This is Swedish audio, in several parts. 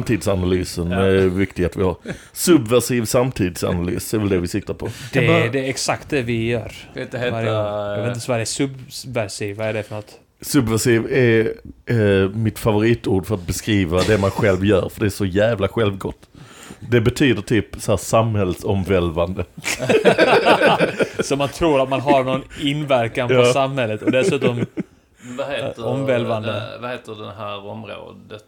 Eh, eh, samtidsanalysen är viktig att vi har. Subversiv samtidsanalys är väl det vi siktar på. Det, bara- det är exakt det vi gör. Ska inte gång. Jag vet heta... inte vad det är. Subversiv, vad är det för något? Subversiv är eh, mitt favoritord för att beskriva det man själv gör, för det är så jävla självgott. Det betyder typ så här samhällsomvälvande. Så man tror att man har någon inverkan på Ja. samhället och dessutom... Vad heter, Omvälvande. det- vad heter det här området?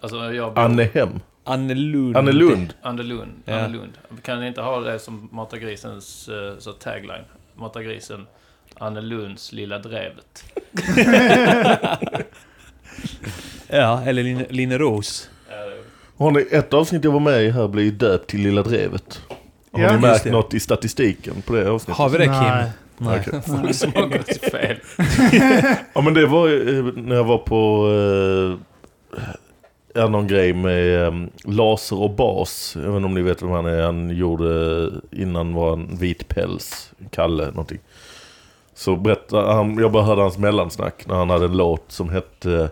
Alltså jag bor... Annehem. Annelund. Annelund. Annelund. Ja. Annelund. Kan ni inte ha det som Matagrisens uh, så tagline? Matagrisen Annelunds lilla drevet. Ja, eller Line, Line Ros. Har ni, ett avsnitt jag var med i här blir ju döpt till Lilla Drevet. Har Ja, ni märkt det. något i statistiken på det avsnittet? Har vi det Kim? Nej. Nej. Okej. Folk som har gått fel. Ja men det var ju, eh, när jag var på ja, någon grej med eh, laser och bas. Jag vet inte om ni vet vem han är. Han gjorde innan var en vit päls. Kalle någonting. Så berättade han, jag bara hörde hans mellansnack när han hade en låt som hette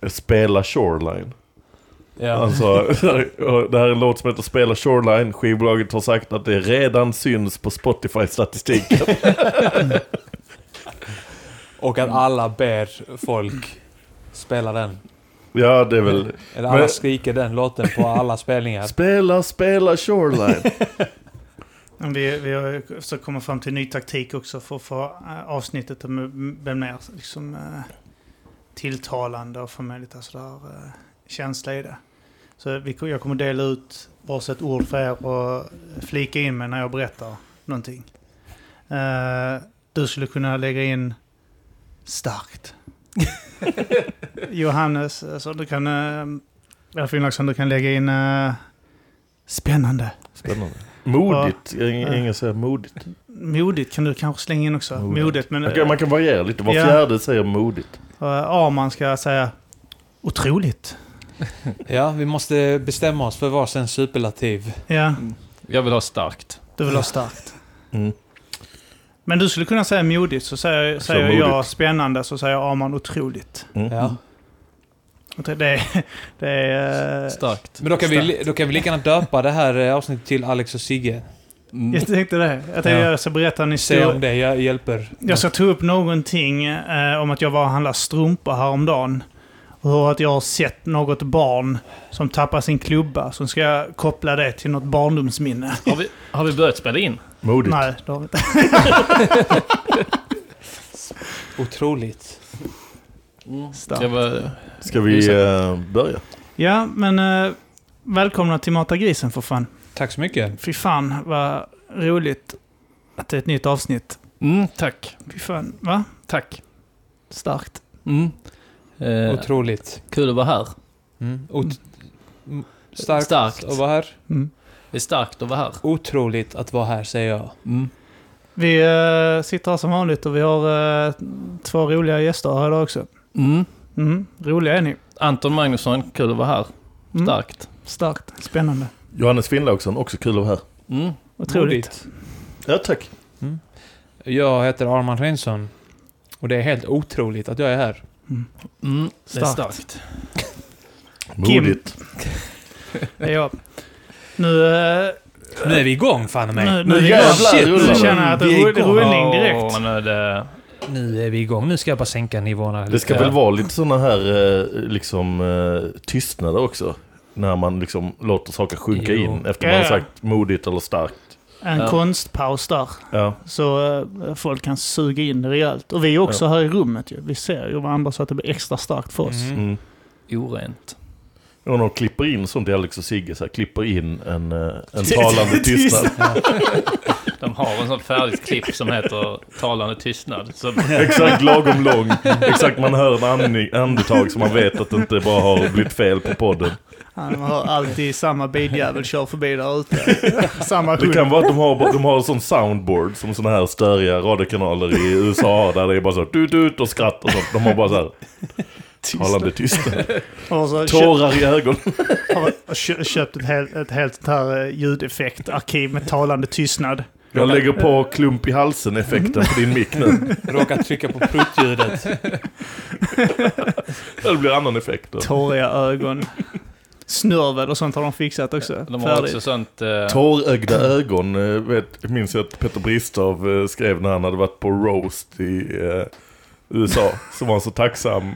eh, Spela Shoreline. Ja. Han sa, det här är en låt som heter Spela Shoreline. Skivbolaget har sagt att det redan syns på Spotify-statistiken. Och att alla ber folk spela den. Ja, det är väl... Eller alla Men- skriker den låten på alla spelningar. Spela, spela Shoreline. Men Vi, vi har försökt komma fram till ny taktik också för att få eh, avsnittet att bli mer liksom, eh, tilltalande och få med lite sådär uh, känsla i det. Så vi, jag kommer dela ut varsitt ord för er och flika in mig när jag berättar någonting. Eh, du skulle kunna lägga in starkt. Johannes, alltså du kan... Uh, eller Finnlagsson, du kan lägga in eh, spännande. Spännande. Modigt. Ingen, säger modigt. Modigt kan du kanske slänga in också. Modigt. Modigt. men Okej, man kan variera lite. Var Ja. fjärde säger modigt. uh, Arman ska säga otroligt. Ja, vi måste bestämma oss för varsin superlativ. Ja, Jag vill ha starkt. du vill ha starkt. Mm. Men du skulle kunna säga modigt, så säger, Så säger modigt. jag spännande, så säger Arman otroligt. Mm. Ja. Det är... Det är uh, Starkt. Men då kan, vi, då kan vi lika gärna döpa det här eh, avsnittet till Alex och Sigge. Mm. jag tänkte det. Jag tänkte Ja. jag ska berätta en Se historia. om det hj- hjälper. Jag ska ta upp någonting eh, om att jag var och handlade strumpor häromdagen. Och att jag har sett något barn som tappar sin klubba. Så ska jag koppla det till något barndomsminne. Har, vi, har vi börjat spela in? Modigt. Nej, det har vi inte. Otroligt. Starkt. Det var... Ska vi eh, börja? Ja, men eh, välkomna till Mata grisen för fan. Tack så mycket. Fy fan vad roligt att det är ett nytt avsnitt. Mm, tack. Fy fan, va? Tack. Starkt. Mm. Eh, Otroligt. kul att vara här. Mm. Ot- mm. Starkt, Starkt. att vara här. Mm. Det är starkt att vara här. Otroligt att vara här, säger jag. Mm. Vi eh, sitter här som vanligt och vi har eh, två roliga gäster här idag också. Mm. Mm, roliga är ni. Anton Magnusson, kul att vara här. Mm, Starkt. Starkt. Spännande. Johannes Finnlaugsson, också kul att vara här. Mm. Otroligt. Ja, tack. Jag heter Arman Svensson. Och det är helt otroligt att jag är här. Mm. Det är Starkt. starkt. Modigt. Det är jag. Nu, eh, Nu är vi igång, fan i nu, mig. nu, Nu nu, jävlar shit, rullar nu känner jag att det Vi är rullning direkt. Nu är det... Nu är vi igång. Nu ska jag bara sänka nivåerna Det ska lite. väl vara lite sådana här eh, liksom eh, tystnader också. När man liksom låter saker sjunka Jo. in efter man har Ja. sagt modigt eller starkt. En Ja. konstpaus där. Ja. Så folk kan suga in det rejält. Och vi är också här i rummet ju. Vi ser ju varandra så att det blir extra starkt för oss. Mm. Mm. Orent. Och de klipper in sånt i Alex och Sigge, så här, klipper in en, eh, en talande tystnad. De har en sån färdigt klipp som heter Talande tystnad. Så, Exakt lagom lång. Exakt, man hör en andetag så man vet att det inte bara har blivit fel på podden. Han har alltid samma biljävel kör förbi där ute. Samma Det kan vara att de har, de har en sån soundboard som såna här störiga radiokanaler i USA där det är bara så tut ut och skratt och sånt. De har bara så här Och så köpt, Tårar i ögonen. har kö- köpt ett helt, ett helt här eh, ljudeffektarkiv med talande tystnad. Jag lägger på klump i halsen-effekten på din mick nu. Råkar trycka på pruttljudet. Det blir annan effekt då. Tåriga ögon. Snörvel och sånt har de fixat också. de har Färdigt. också sånt... Eh, Tårögda ögon, eh, vet, minns jag att Peter Bristav eh, skrev när han hade varit på roast i eh, USA. Så var han så tacksam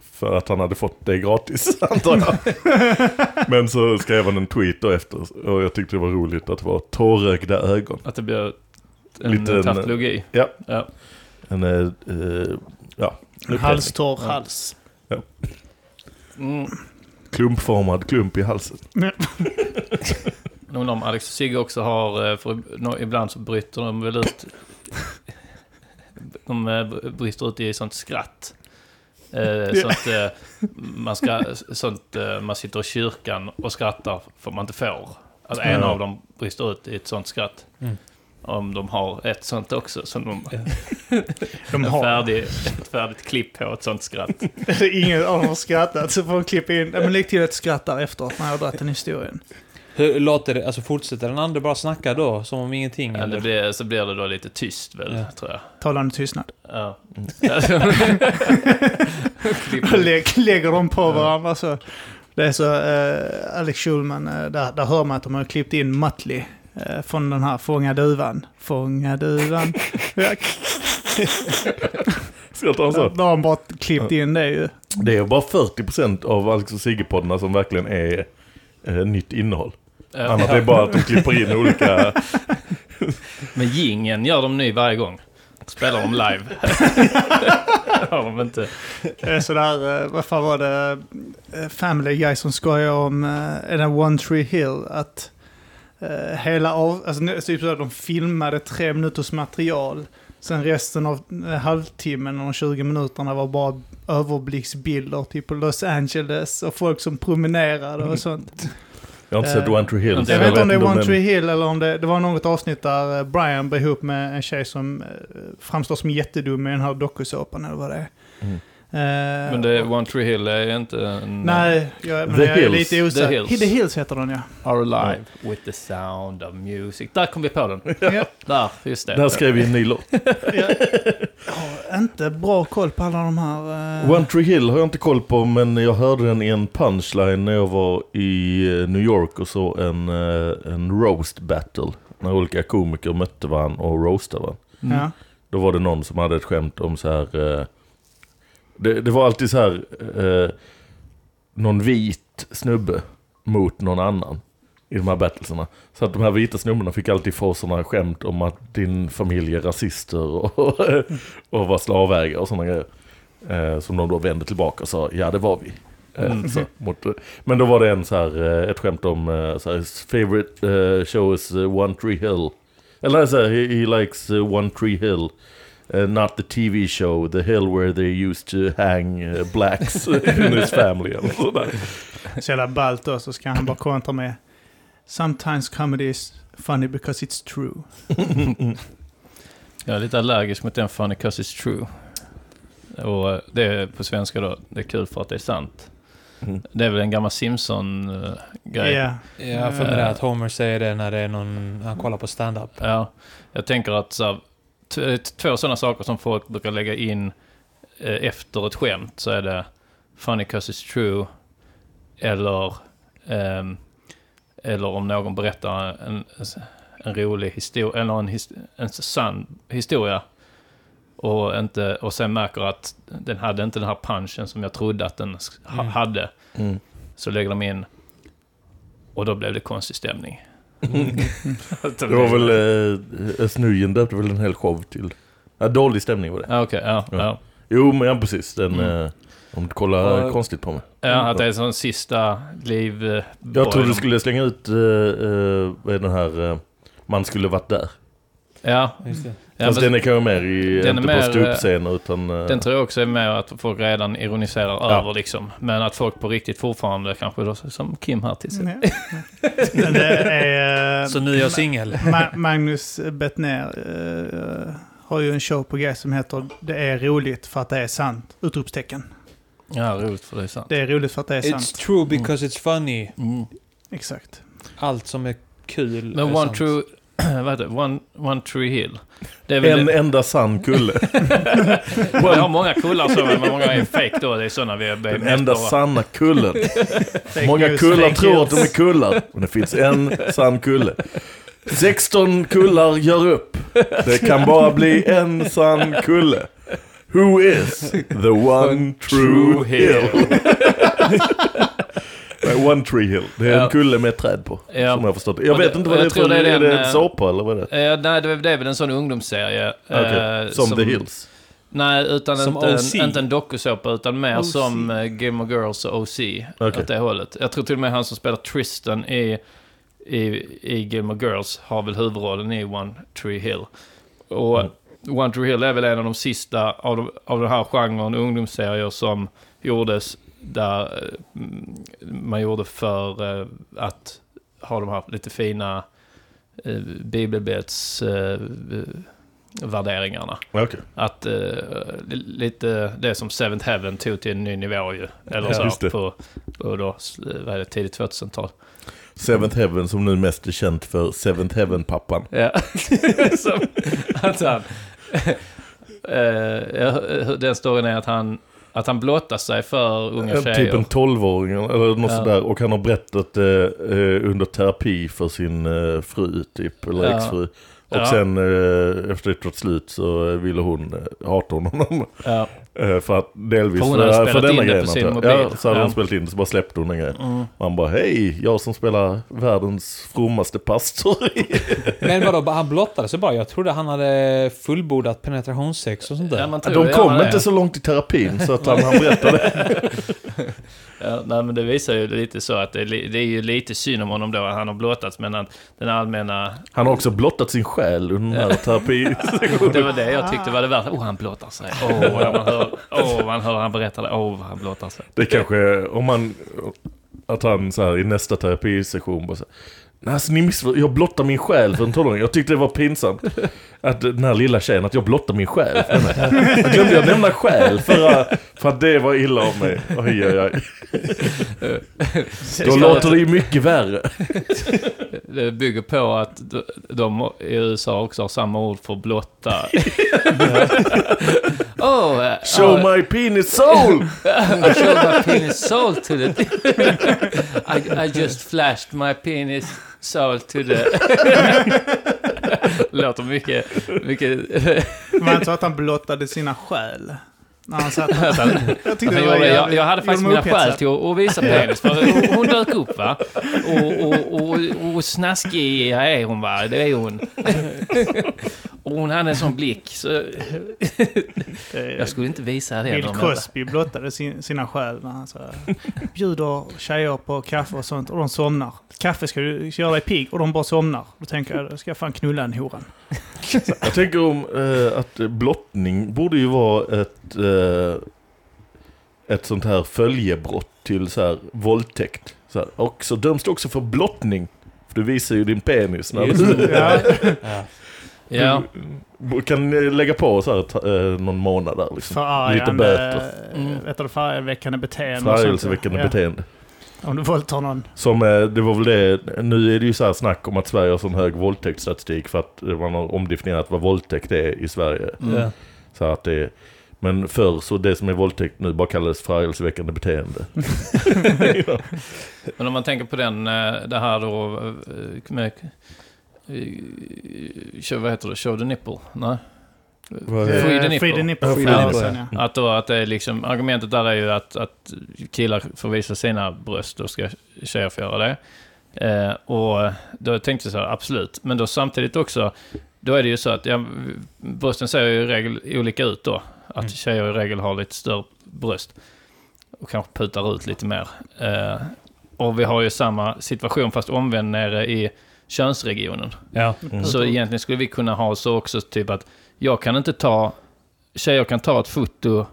för att han hade fått det gratis, antar jag. Men så skrev han en tweet då efter och jag tyckte det var roligt att det var tårögda ögon. att det blir en tautologi. Ja. Ja. En, eh, eh, ja, En halstorr Ja. hals. Mm. klumpformad klump i halsen. Undrar om Alex och Sigge också har, eh, för ibland så bryter de väl ut... De eh, brister ut i sånt skratt. Eh, sånt, eh, man ska, sånt eh, man sitter i kyrkan och skrattar för man inte får. Alltså en av dem brister ut i ett sånt skratt. Mm. Om de har ett sånt också. Som de, De har... färdig, ett färdigt klipp på ett sånt skratt. Ingen av dem har skrattat så får de klippa in. Ja, men lägg till ett skratt där efteråt när jag har dragit den historien. Hur låter det? Alltså fortsätter den andra bara snacka då? Som om ingenting? Eller blir, så blir det då lite tyst väl, Ja. tror jag. Talande tystnad. Ja. Lä- lägger de på varandra så. Det är så, eh, Alex Schulman, eh, där, där hör man att de har klippt in Muttley. Eh, från den här Fånga duvan. Fånga duvan. Skrattar han så? Där har de bara klippt in det ju. Det är bara 40% av Alex och Sigge-poddarna som verkligen är eh, nytt innehåll. Ja. Annars är det bara att de klipper in olika... Men gingen gör de ny varje gång. Spelar de live. har de inte. Det är sådär, eh, vad fan var det, eh, Family Guy som skojar om, eh, är det One Tree Hill, att eh, hela av, alltså nu- typ så att de filmade tre minuters material, sen resten av eh, halvtimmen och de 20 minuterna var bara överblicksbilder, typ på Los Angeles och folk som promenerade och sånt. Jag har inte sett Eh, One Tree Hill. jag Jag vet inte om det är One Tree Hill eller om det, det var något avsnitt där eh, Brian blev ihop med en tjej som eh, framstår som jättedum i den här dokusåpan eller vad det är. Mm. Eh, Men det, One Tree Hill är inte en... Nej, jag, men The jag är Hills. lite osäker. The The Hills. Heter den ja. Are alive with the sound of music. Där kom vi på den. ja. Där, just det. Där skrev vi en ny låt. Jag har inte bra koll på alla de här... eh, One Tree Hill har jag inte koll på, men jag hörde den i en punchline när jag var i eh, New York och så en, en roast battle. När olika komiker mötte varandra och roastade varandra. Mm. Ja. Då var det någon som hade ett skämt om så här... Det, det var alltid så här... Eh, någon vit snubbe mot någon annan i de här battlesarna. Så att de här vita snubbarna fick alltid få sådana skämt om att din familj är rasister och, och var slavägare och sådana grejer. Eh, som de då vände tillbaka och sa, ja det var vi. Eh, Mm. så, mot, men då var det en så här, eh, ett skämt om eh, så här, favorite show is One Tree Hill. Eller så här, he, he likes One Tree Hill. Uh, not the TV show, the hill where they used to hang uh, blacks in his family. Eller sådär. Så jävla ballt då, så ska han bara kontra med Sometimes comedy is funny because it's true. Jag är lite allergisk mot den funny cause it's true. Och eh, det är på svenska då, det är kul för att det är sant. Mm. Det är väl en gammal Simpson-grej. Ja. Jag för det att Homer säger det när det är någon... Han kollar på stand-up. Ja, jag tänker att så två sådana saker som folk brukar lägga in eh, efter ett skämt så är det funny cause it's true eller ehm, eller om någon berättar en, en rolig historia eller en, his, en sann historia och, inte, och sen märker att den hade inte den här punchen som jag trodde att den ha, Mm. hade Mm. så lägger de in och då blev det konstig stämning. Det var väl, eh, Nujen döpte väl en hel show till. Ja, dålig stämning var det. Ja, okej. ja, Ja. ja. Jo, men ja, precis. Den, Mm. eh, Om du kollar Och- konstigt på mig. Ja, att det är en sån sista liv... eh, Jag trodde du skulle slänga ut, uh, uh, vad är den här, eh, man skulle varit där. Ja, Just det. Ja Fast men den är kanske mer i, den inte mer, på ståuppscener utan... eh, den tror jag också är mer att folk redan ironiserar Ja. över liksom. Men att folk på riktigt fortfarande kanske då, som Kim här till det är... eh, Så nu är jag singel. Ma- Magnus Bettner eh, har ju en show på G som heter Det är roligt för att det är sant! Utropstecken. Ja, roligt för det är sant. Det är roligt för att det är It's sant. true because it's funny. Mm. Exakt. Allt som är kul Men är One sant. True... vad heter det? One, one True Hill. Det är väl En det. enda sann kulle. Vi har många kullar så, men många är fake då. Det är sådana vi är Den enda bara- sanna kullen. Många news, kullar tror att de är kullar. Men det finns en sann kulle. 16 kullar gör upp. Det kan bara bli en sann kulle. Who is the one true hill? One Tree Hill. Det är Ja. en kulle med ett träd på. Ja. Som jag har förstått. Jag vet det- inte vad det är tror för... det är Är det en eh, såpa eller vad är det? Eh, nej, det är, väl en sån ungdomsserie. Eh, Som The Hills. Nej, utan Som inte, OC. en, inte en dokusåpa, utan mer OC. som uh, Game of Girls och OC. Okej. Åt det hållet. Jag tror till och med han som spelar Tristan i, i, i Game of Girls har väl huvudrollen i One Tree Hill. Och Mm. One Tree Hill är väl en av de sista av, de, av den här genren ungdomsserier som gjordes där eh, man gjorde för eh, att ha de här lite fina eh, bibelbets eh, värderingarna. Okej. Att li- lite det som Seventh Heaven tog till en ny nivå ju. Eller Ja, så på, på då, vad är det, tidigt 2000-tal. Seventh Heaven som nu mest är känt för Seventh Heaven-pappan. Ja, som att han... den storyn är att han, att han blottar sig för unga En, tjejer. typ en 12-åring eller något Ja. sådär. Och han har berättat det eh, under terapi för sin eh, fru typ, eller Ja. exfru. Och Ja. sen eh, efter ett slut så ville hon eh, hata honom. Ja. Eh, för att delvis För hon hade för, denna in grejen. på mobil. Ja, så hade Ja. hon spelat in det så bara släppte hon den grejen. Mm. Och han bara hej, jag som spelar världens frommaste pastor. Men vadå, han blottade sig bara? Jag trodde han hade fullbordat penetrationssex och sånt där. Ja, man tror De kom ja, inte det. så långt i terapin så att han, han berättade. Ja, nej, men det visar ju lite så att det är, det är ju lite synd om honom då. Han har blottats, men att den allmänna... Han har också blottat sin själ under den här terapi. Det var det jag tyckte var det värsta. Åh, han blottar sig. Åh, oh, man hör, oh, man hör han berättar det. Åh, vad han blottar sig. Det kanske, om man, att han så här i nästa terapisession bara så här, alltså, ni missför, jag blottar min själ för en tonåring. Jag tyckte det var pinsamt. Att den här lilla tjejen, att jag blottar min själ för henne. Jag glömde jag nämna själ för, att- för att det var illa av mig. Oj, oj, oj. Då låter det ju mycket värre. Det bygger på att de, i USA också har samma ord för blotta. oh, uh, Show my penis soul! I showed my penis soul to the... I, I just flashed my penis soul to the... Låter mycket... mycket det inte så att han blottade sina själ? När han satt Jag tyckte det var jag, jävligt- jag hade faktiskt mina skäl till att, visa penis. För hon- hon dök upp va. Och, och, och, och snaskig är hon va. Det är hon. Och hon hade en sån blick. Så jag skulle inte visa det. Bill Cosby blottade sin, sina själ när han så bjuder tjejer på kaffe och sånt och de somnar. Kaffe ska ju göra dig pigg och de bara somnar. Då tänker jag, då ska jag fan knulla en horan. Jag tänker om eh, att blottning borde ju vara ett, eh, ett sånt här följebrott till så här våldtäkt. Så här. Och så döms du också för blottning. För du visar ju din penis. När du, Ja, Ja. Kan lägga på så här, eh, någon månad där liksom. förargande, Lite böter. Mm. vet du, förargelseväckande beteende. Förargelseväckande Ja. beteende. Om du våldtar någon. Som, eh, det var väl det, nu är det ju så här snack om att Sverige har sån hög våldtäktsstatistik för att man har omdefinierat vad våldtäkt är i Sverige. Mm. Så att det, men förr så det som är våldtäkt nu bara kallades förargelseväckande beteende. Men om man tänker på den, eh, det här då med... eh, show- Vad heter det? Show the nipple? Nej. Eh, Free the nipple. Free the nipple. Free the nipple, ja. Att då att det är liksom, argumentet där är ju att, att killar får visa sina bröst, då ska tjejer få göra det. Eh, och då tänkte jag så här, absolut. Men då samtidigt också, då är det ju så att ja, brösten ser ju i regel olika ut då. Att Mm. tjejer i regel har lite större bröst. och kanske putar ut lite mer. Eh, och vi har ju samma situation fast omvänd nere i könsregionen. Ja. Mm. Så egentligen skulle vi kunna ha så också typ att jag kan inte ta, tjejer kan ta ett foto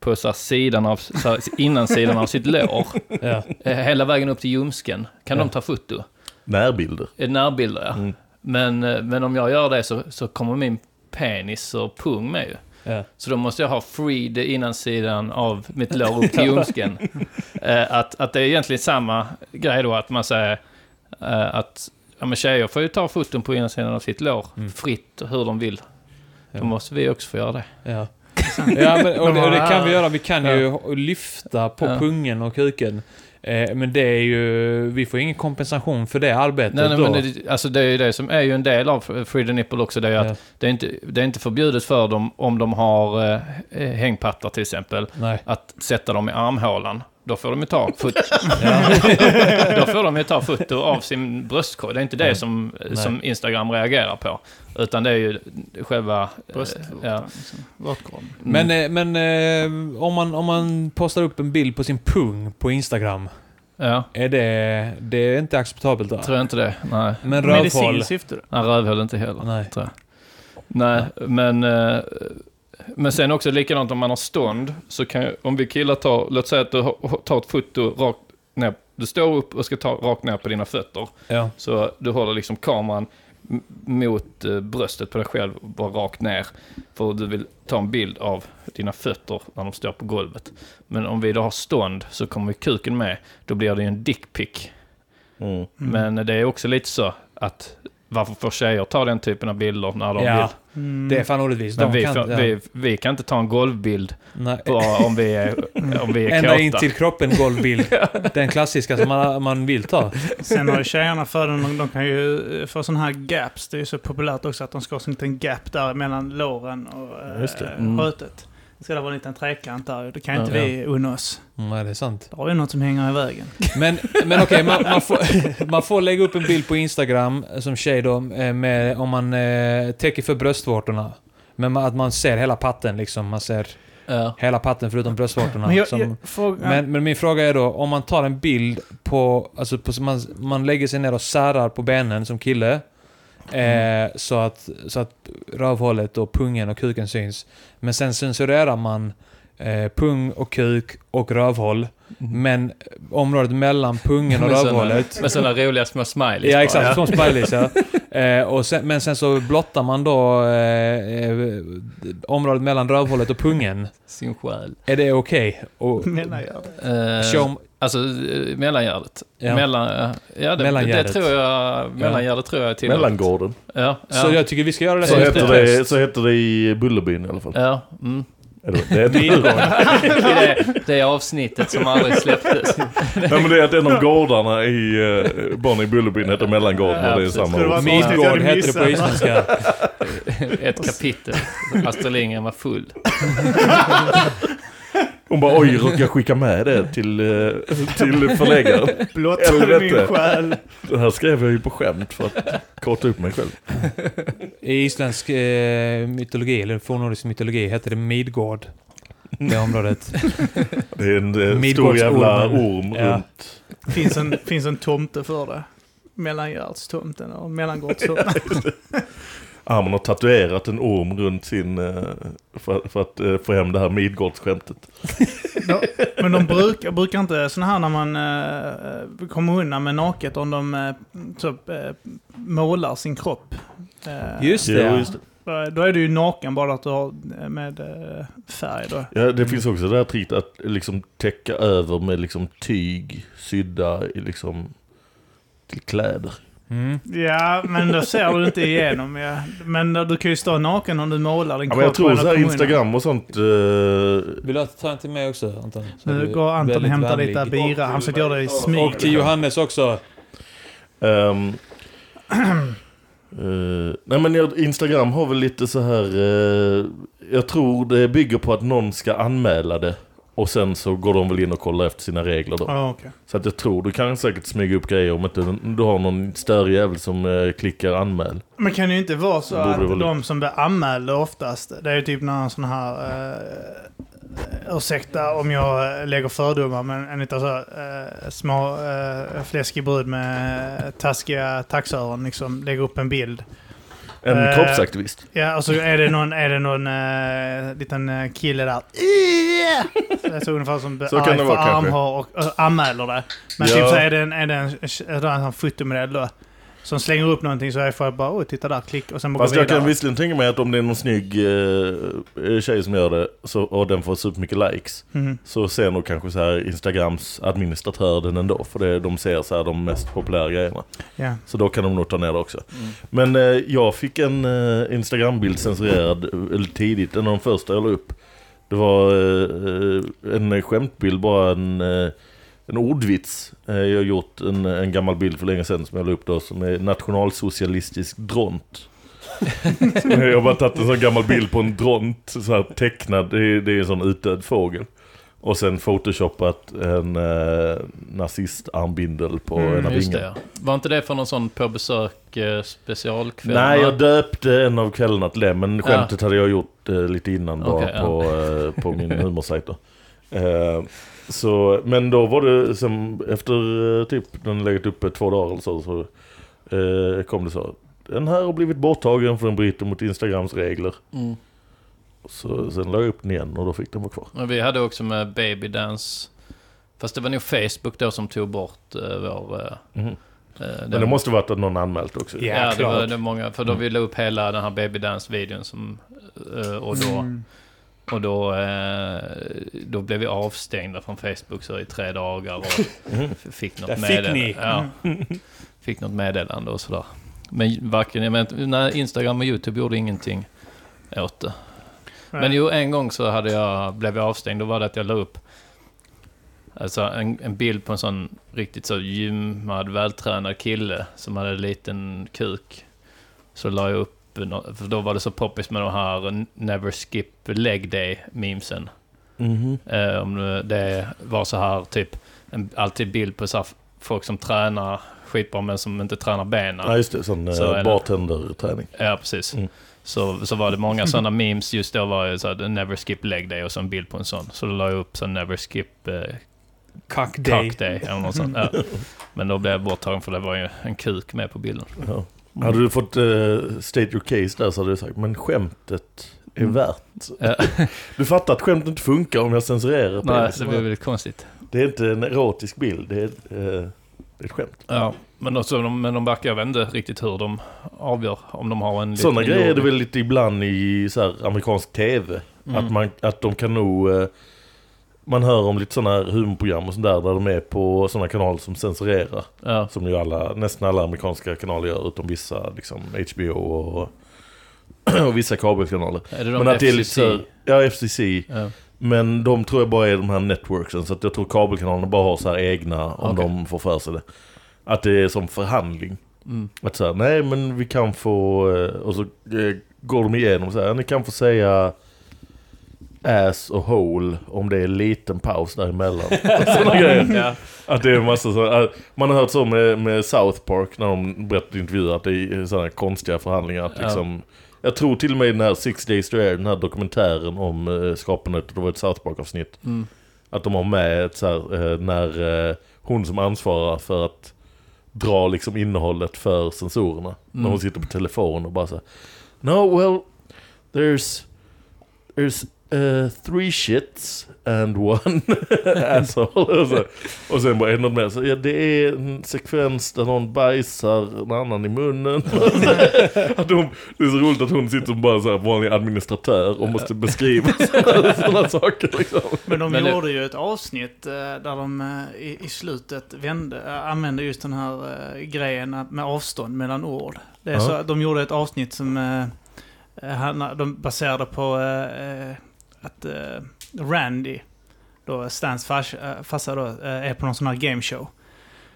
på så här sidan av, så här, innansidan av sitt lår, ja. eh, hela vägen upp till ljumsken. Kan Ja. de ta foto? Närbilder. Eh, Närbilder ja. Mm. Men, eh, men om jag gör det så, så kommer min penis och pung med ju. Ja. Så då måste jag ha free det innansidan av mitt lår upp till ljumsken. att, att det är egentligen samma grej då, att man säger att ja, men tjejer får ju ta foton på innansidan av sitt lår Mm. fritt hur de vill. Ja. Då måste vi också få göra det. Ja. ja men, och, det, och det kan vi göra. Vi kan ju lyfta på Ja. pungen och kuken. Eh, men det är ju... Vi får ingen kompensation för det arbetet Nej, nej, då. men det, alltså det är ju det som är ju en del av Free the Nipple också. Det är ju att Ja. det, är inte, det är inte förbjudet för dem om de har eh, hängpattar till exempel. Nej. att sätta dem i armhålan. Då får de ju ta foto, Ja. då får de ju ta foto av sin bröstkorg. Det är inte det som, Nej. som Instagram reagerar på. Utan det är ju själva... eh, Bröstvårtan, ja. liksom. Vårtgården. Men, eh, men eh, om, man, om man postar upp en bild på sin pung på Instagram. ja, Är det... Det är inte acceptabelt då? tror jag inte det. Nej. Men rövhål... Medicinskt syfte? Nej, rövhål inte heller. Nej. Tror jag. Nej, men... Men sen också likadant om man har stånd, så kan jag, om vi killar tar, låt säga att du har- tar ett foto rakt ner, du står upp och ska ta rakt ner på dina fötter. Ja. Så du håller liksom kameran mot eh, bröstet på dig själv, bara rakt ner. För du vill ta en bild av dina fötter när de står på golvet. Men om vi då har stånd så kommer kuken med, då blir det ju en dickpic. Mm. Mm. Men det är också lite så att varför får tjejer ta den typen av bilder när de Ja, vill? Mm. det är fan orättvist. Men vi, kan, får, ja. vi, vi kan inte ta en golvbild om vi är, om vi är Ända in till kroppen golvbild. Den klassiska som man, man vill ta. Sen har ju tjejerna för de, de kan ju eh, få sådana här gaps. Det är ju så populärt också att de ska ha en liten gap där mellan låren och eh. Mm. skötet. Ska det vara en liten trekant där. Det kan Ja. inte vi unna oss. Mm, Nej, det är sant. Det har ju något som hänger i vägen. Men, men okej, man, man, får, man får lägga upp en bild på Instagram som tjej då, eh, med, om man eh, täcker för bröstvårtorna. Men man, att man ser hela patten liksom. Man ser Ja. hela patten förutom bröstvårtorna. Men, jag, som, jag, fråga, men, men min fråga är då, om man tar en bild på... Alltså på, man, man lägger sig ner och särar på benen som kille. Eh, så, att, så att rövhålet och pungen och kuken syns. Men sen censurerar man eh, pung och kuk och rövhåll. Men området mellan pungen och rövhålet... Med sådana roliga små smileys Ja, bara. exakt. Som smileys, ja. Eh, och sen, men sen så blottar man då eh, eh, området mellan rövhålet och pungen. Sin själ. Är det okej? Och menar jag. Eh, show, Alltså eh, mellangärdet. Ja. Mellan, eh, ja, det, Mellangärdet. det tror jag, mellangärdet tror jag är tillåtet. Mellangården. Ja, ja. Så jag tycker vi ska göra det. Så heter, det, så heter det i Bullerbyn i alla fall. Ja, mm. Eller, det, är det, det avsnittet som aldrig släpptes. Nej men det är att en av gårdarna i uh, Barn i Bullerbyn heter Mellangården Ja, och det är samma ord. Midgård heter det på isländska. Ett kapitel. Astrid Lindgren var full. Hon bara oj, råkade jag skicka med det till, eh, till förläggaren? Blottade min själ. Det här skrev jag ju på skämt för att korta upp mig själv. I isländsk eh, mytologi, eller fornnordisk mytologi, heter det Midgård. Det området. Det är en eh, stor jävla orm Ja. runt. Finns en, finns en tomte för det. Mellangärdstomten och mellangårdstomten. Man har tatuerat en orm runt sin... eh, för, för att eh, få hem det här Midgårdsskämtet. Ja, men de brukar, brukar inte såna här när man uh, kommer undan med naket om de eh, så, eh, målar sin kropp. Eh, Just det, ja. just det. Då är du ju naken bara att du har eh, med eh, färg då. Ja, det finns också det här tricket att liksom täcka över med liksom tyg sydda i liksom till kläder. Mm. Ja, men då ser du inte igenom. Ja. Men du kan ju stå naken om du målar din Ja, kropp. jag tror så här. Instagram och sånt. eh, Vill du ta en till mig också, Anton? Så Nu går Anton och hämtar vänlig. lite bira. Han försöker göra det i smyg. Och till Johannes också. Ehm, eh, nej men Instagram har väl lite så här. eh, jag tror det bygger på att någon ska anmäla det. Och sen så går de väl in och kollar efter sina regler då. Ja, okej. Så att jag tror du kan säkert smyga upp grejer om inte du har någon större jävel som eh, klickar anmäl. Men kan det ju inte vara så att väl- de som blir anmälda oftast, det är ju typ någon sån här... Eh, ursäkta om jag eh, lägger fördomar, men en liten så uh, små uh, fläskig brud med taskiga taxöron liksom lägger upp en bild. En Eh, kroppsaktivist. Ja, och så är det någon, är det någon uh, liten eh, kille där. Är så ungefär som Så kan det vara, armhår och uh, anmäler det. Men Ja. typ så är det en, är det en, en, en, en fotomodell då. Som slänger upp någonting så är folk bara oj, titta där, klick och sen bara Fast jag kan visserligen tänka mig att om det är någon snygg eh, tjej som gör det så, och den får supermycket likes Mhm. så ser nog kanske så här Instagrams administratör den ändå. För det, de ser så här de mest populära grejerna. Ja. Så då kan de nog ta ner det också. Men eh, jag fick en eh, Instagram-bild censurerad eh, tidigt, en av de första jag la upp. Det var eh, en skämtbild, bara en, eh, en ordvits. Eh, jag har gjort en, en gammal bild för länge sedan som jag la upp då, som är nationalsocialistisk dront. jag har bara tagit en sån gammal bild på en dront, så här tecknad, det är, det är en sån utdöd fågel. Och sen photoshopat en eh, nazistarmbindel på Mm, en av vingarna. ja. Var inte det för någon sån på besök eh, specialkväll? Nej, jag döpte en av kvällarna till det, men skämtet hade jag gjort eh, lite innan bara Okej, ja. på, eh, på min humorsajt då. Eh, så, men då var det som efter eh, typ den legat uppe två dagar eller så, så eh, kom det så. Den här har blivit borttagen för den bryter mot Instagrams regler. Mm. Så sen la jag upp den igen och då fick den vara kvar. Men vi hade också med Baby Dance. Fast det var nog Facebook då som tog bort eh, vår... eh, Mhm. eh, Men den- det måste varit att någon anmält också. Ja, Ja, det var det många. För då vi la upp hela den här Baby Dance-videon som... eh, och då, Mm. Och då, eh, då blev vi avstängda från Facebook så i tre dagar och f- fick något meddelande. Ja, fick något meddelande och sådär. Men varken, jag vet, när Instagram och YouTube gjorde ingenting åt det. Men jo, en gång så hade jag, blev jag avstängd. Då var det att jag la upp alltså en, en bild på en sån riktigt så gymmad, vältränad kille som hade en liten kuk. Så la jag upp, för då var det så poppis med de här Never Skip Leg Day-memesen. Mhm. Eh, om det- var så här typ, en, alltid bild på så här folk som tränar skitbra men som inte tränar benen. Ja just det, sån Så eh, det. bartenderträning. Ja, precis. Mm. Så, så var det många sådana memes. Just då var det så här, Never Skip Leg Day och så en bild på en sån. Så då la jag upp så Never Skip eh, Cock day. Cock Day eller något sånt. Ja. Men då blev jag borttagen för det var ju en kuk med på bilden. Ja. Hade du fått eh, state your case där så hade du sagt, men skämtet är Mm. värt. Du fattar att skämtet inte funkar om jag censurerar på Nej, det. det blev väldigt konstigt. Det är inte en erotisk bild, det är, eh, det är ett skämt. Ja, men, också, de, men de verkar, jag vet inte riktigt hur de avgör om de har en Sådana grejer är det väl lite ibland i så här, amerikansk tv. Mm. Att, man, att de kan nog... Eh, man hör om lite sådana här humorprogram och sånt där, de är på sådana kanaler som censurerar. Ja, Som ju alla, nästan alla amerikanska kanaler gör, utom vissa, liksom HBO och, och vissa kabelkanaler. är det de Men att det är lite FCC? så, ja FCC. Ja. Men de tror jag bara är de här networksen, så att jag tror kabelkanalerna bara har så här egna om Okej. de får för sig det. Att det är som förhandling. Mm. Att säga, nej men vi kan få, eh, och så eh, går de igenom så här, ni kan få säga ass och hole om det är en liten paus däremellan. Sådana grejer. Ja. Att det är massa så, man har hört så med, med South Park när de berättar i intervjuer att det är sådana konstiga förhandlingar. Att liksom, Jag tror till och med i den här Six Days to Air, den här dokumentären om uh, skapandet, det var ett South Park-avsnitt. Mm. Att de har med ett så här, eh, när eh, hon som ansvarar för att dra liksom innehållet för censurerna. När Mm. hon sitter på telefon och bara så här, No, well, there's, there's uh, three shits and one asshole. och, så, och sen bara är det något mer. Så, ja, det är en sekvens där någon bajsar en annan i munnen. att de, det är så roligt att hon sitter som bara så här vanlig administratör och måste beskriva sådana, saker. Liksom. Men de Men det- gjorde ju ett avsnitt eh, där de eh, i, i slutet vände, använde just den här grejen med avstånd mellan ord. Det är Ja. så, att de gjorde ett avsnitt som han- de baserade på eh, att eh, Randy, då Stans fars, eh, farsa då, eh, är på någon sån här gameshow.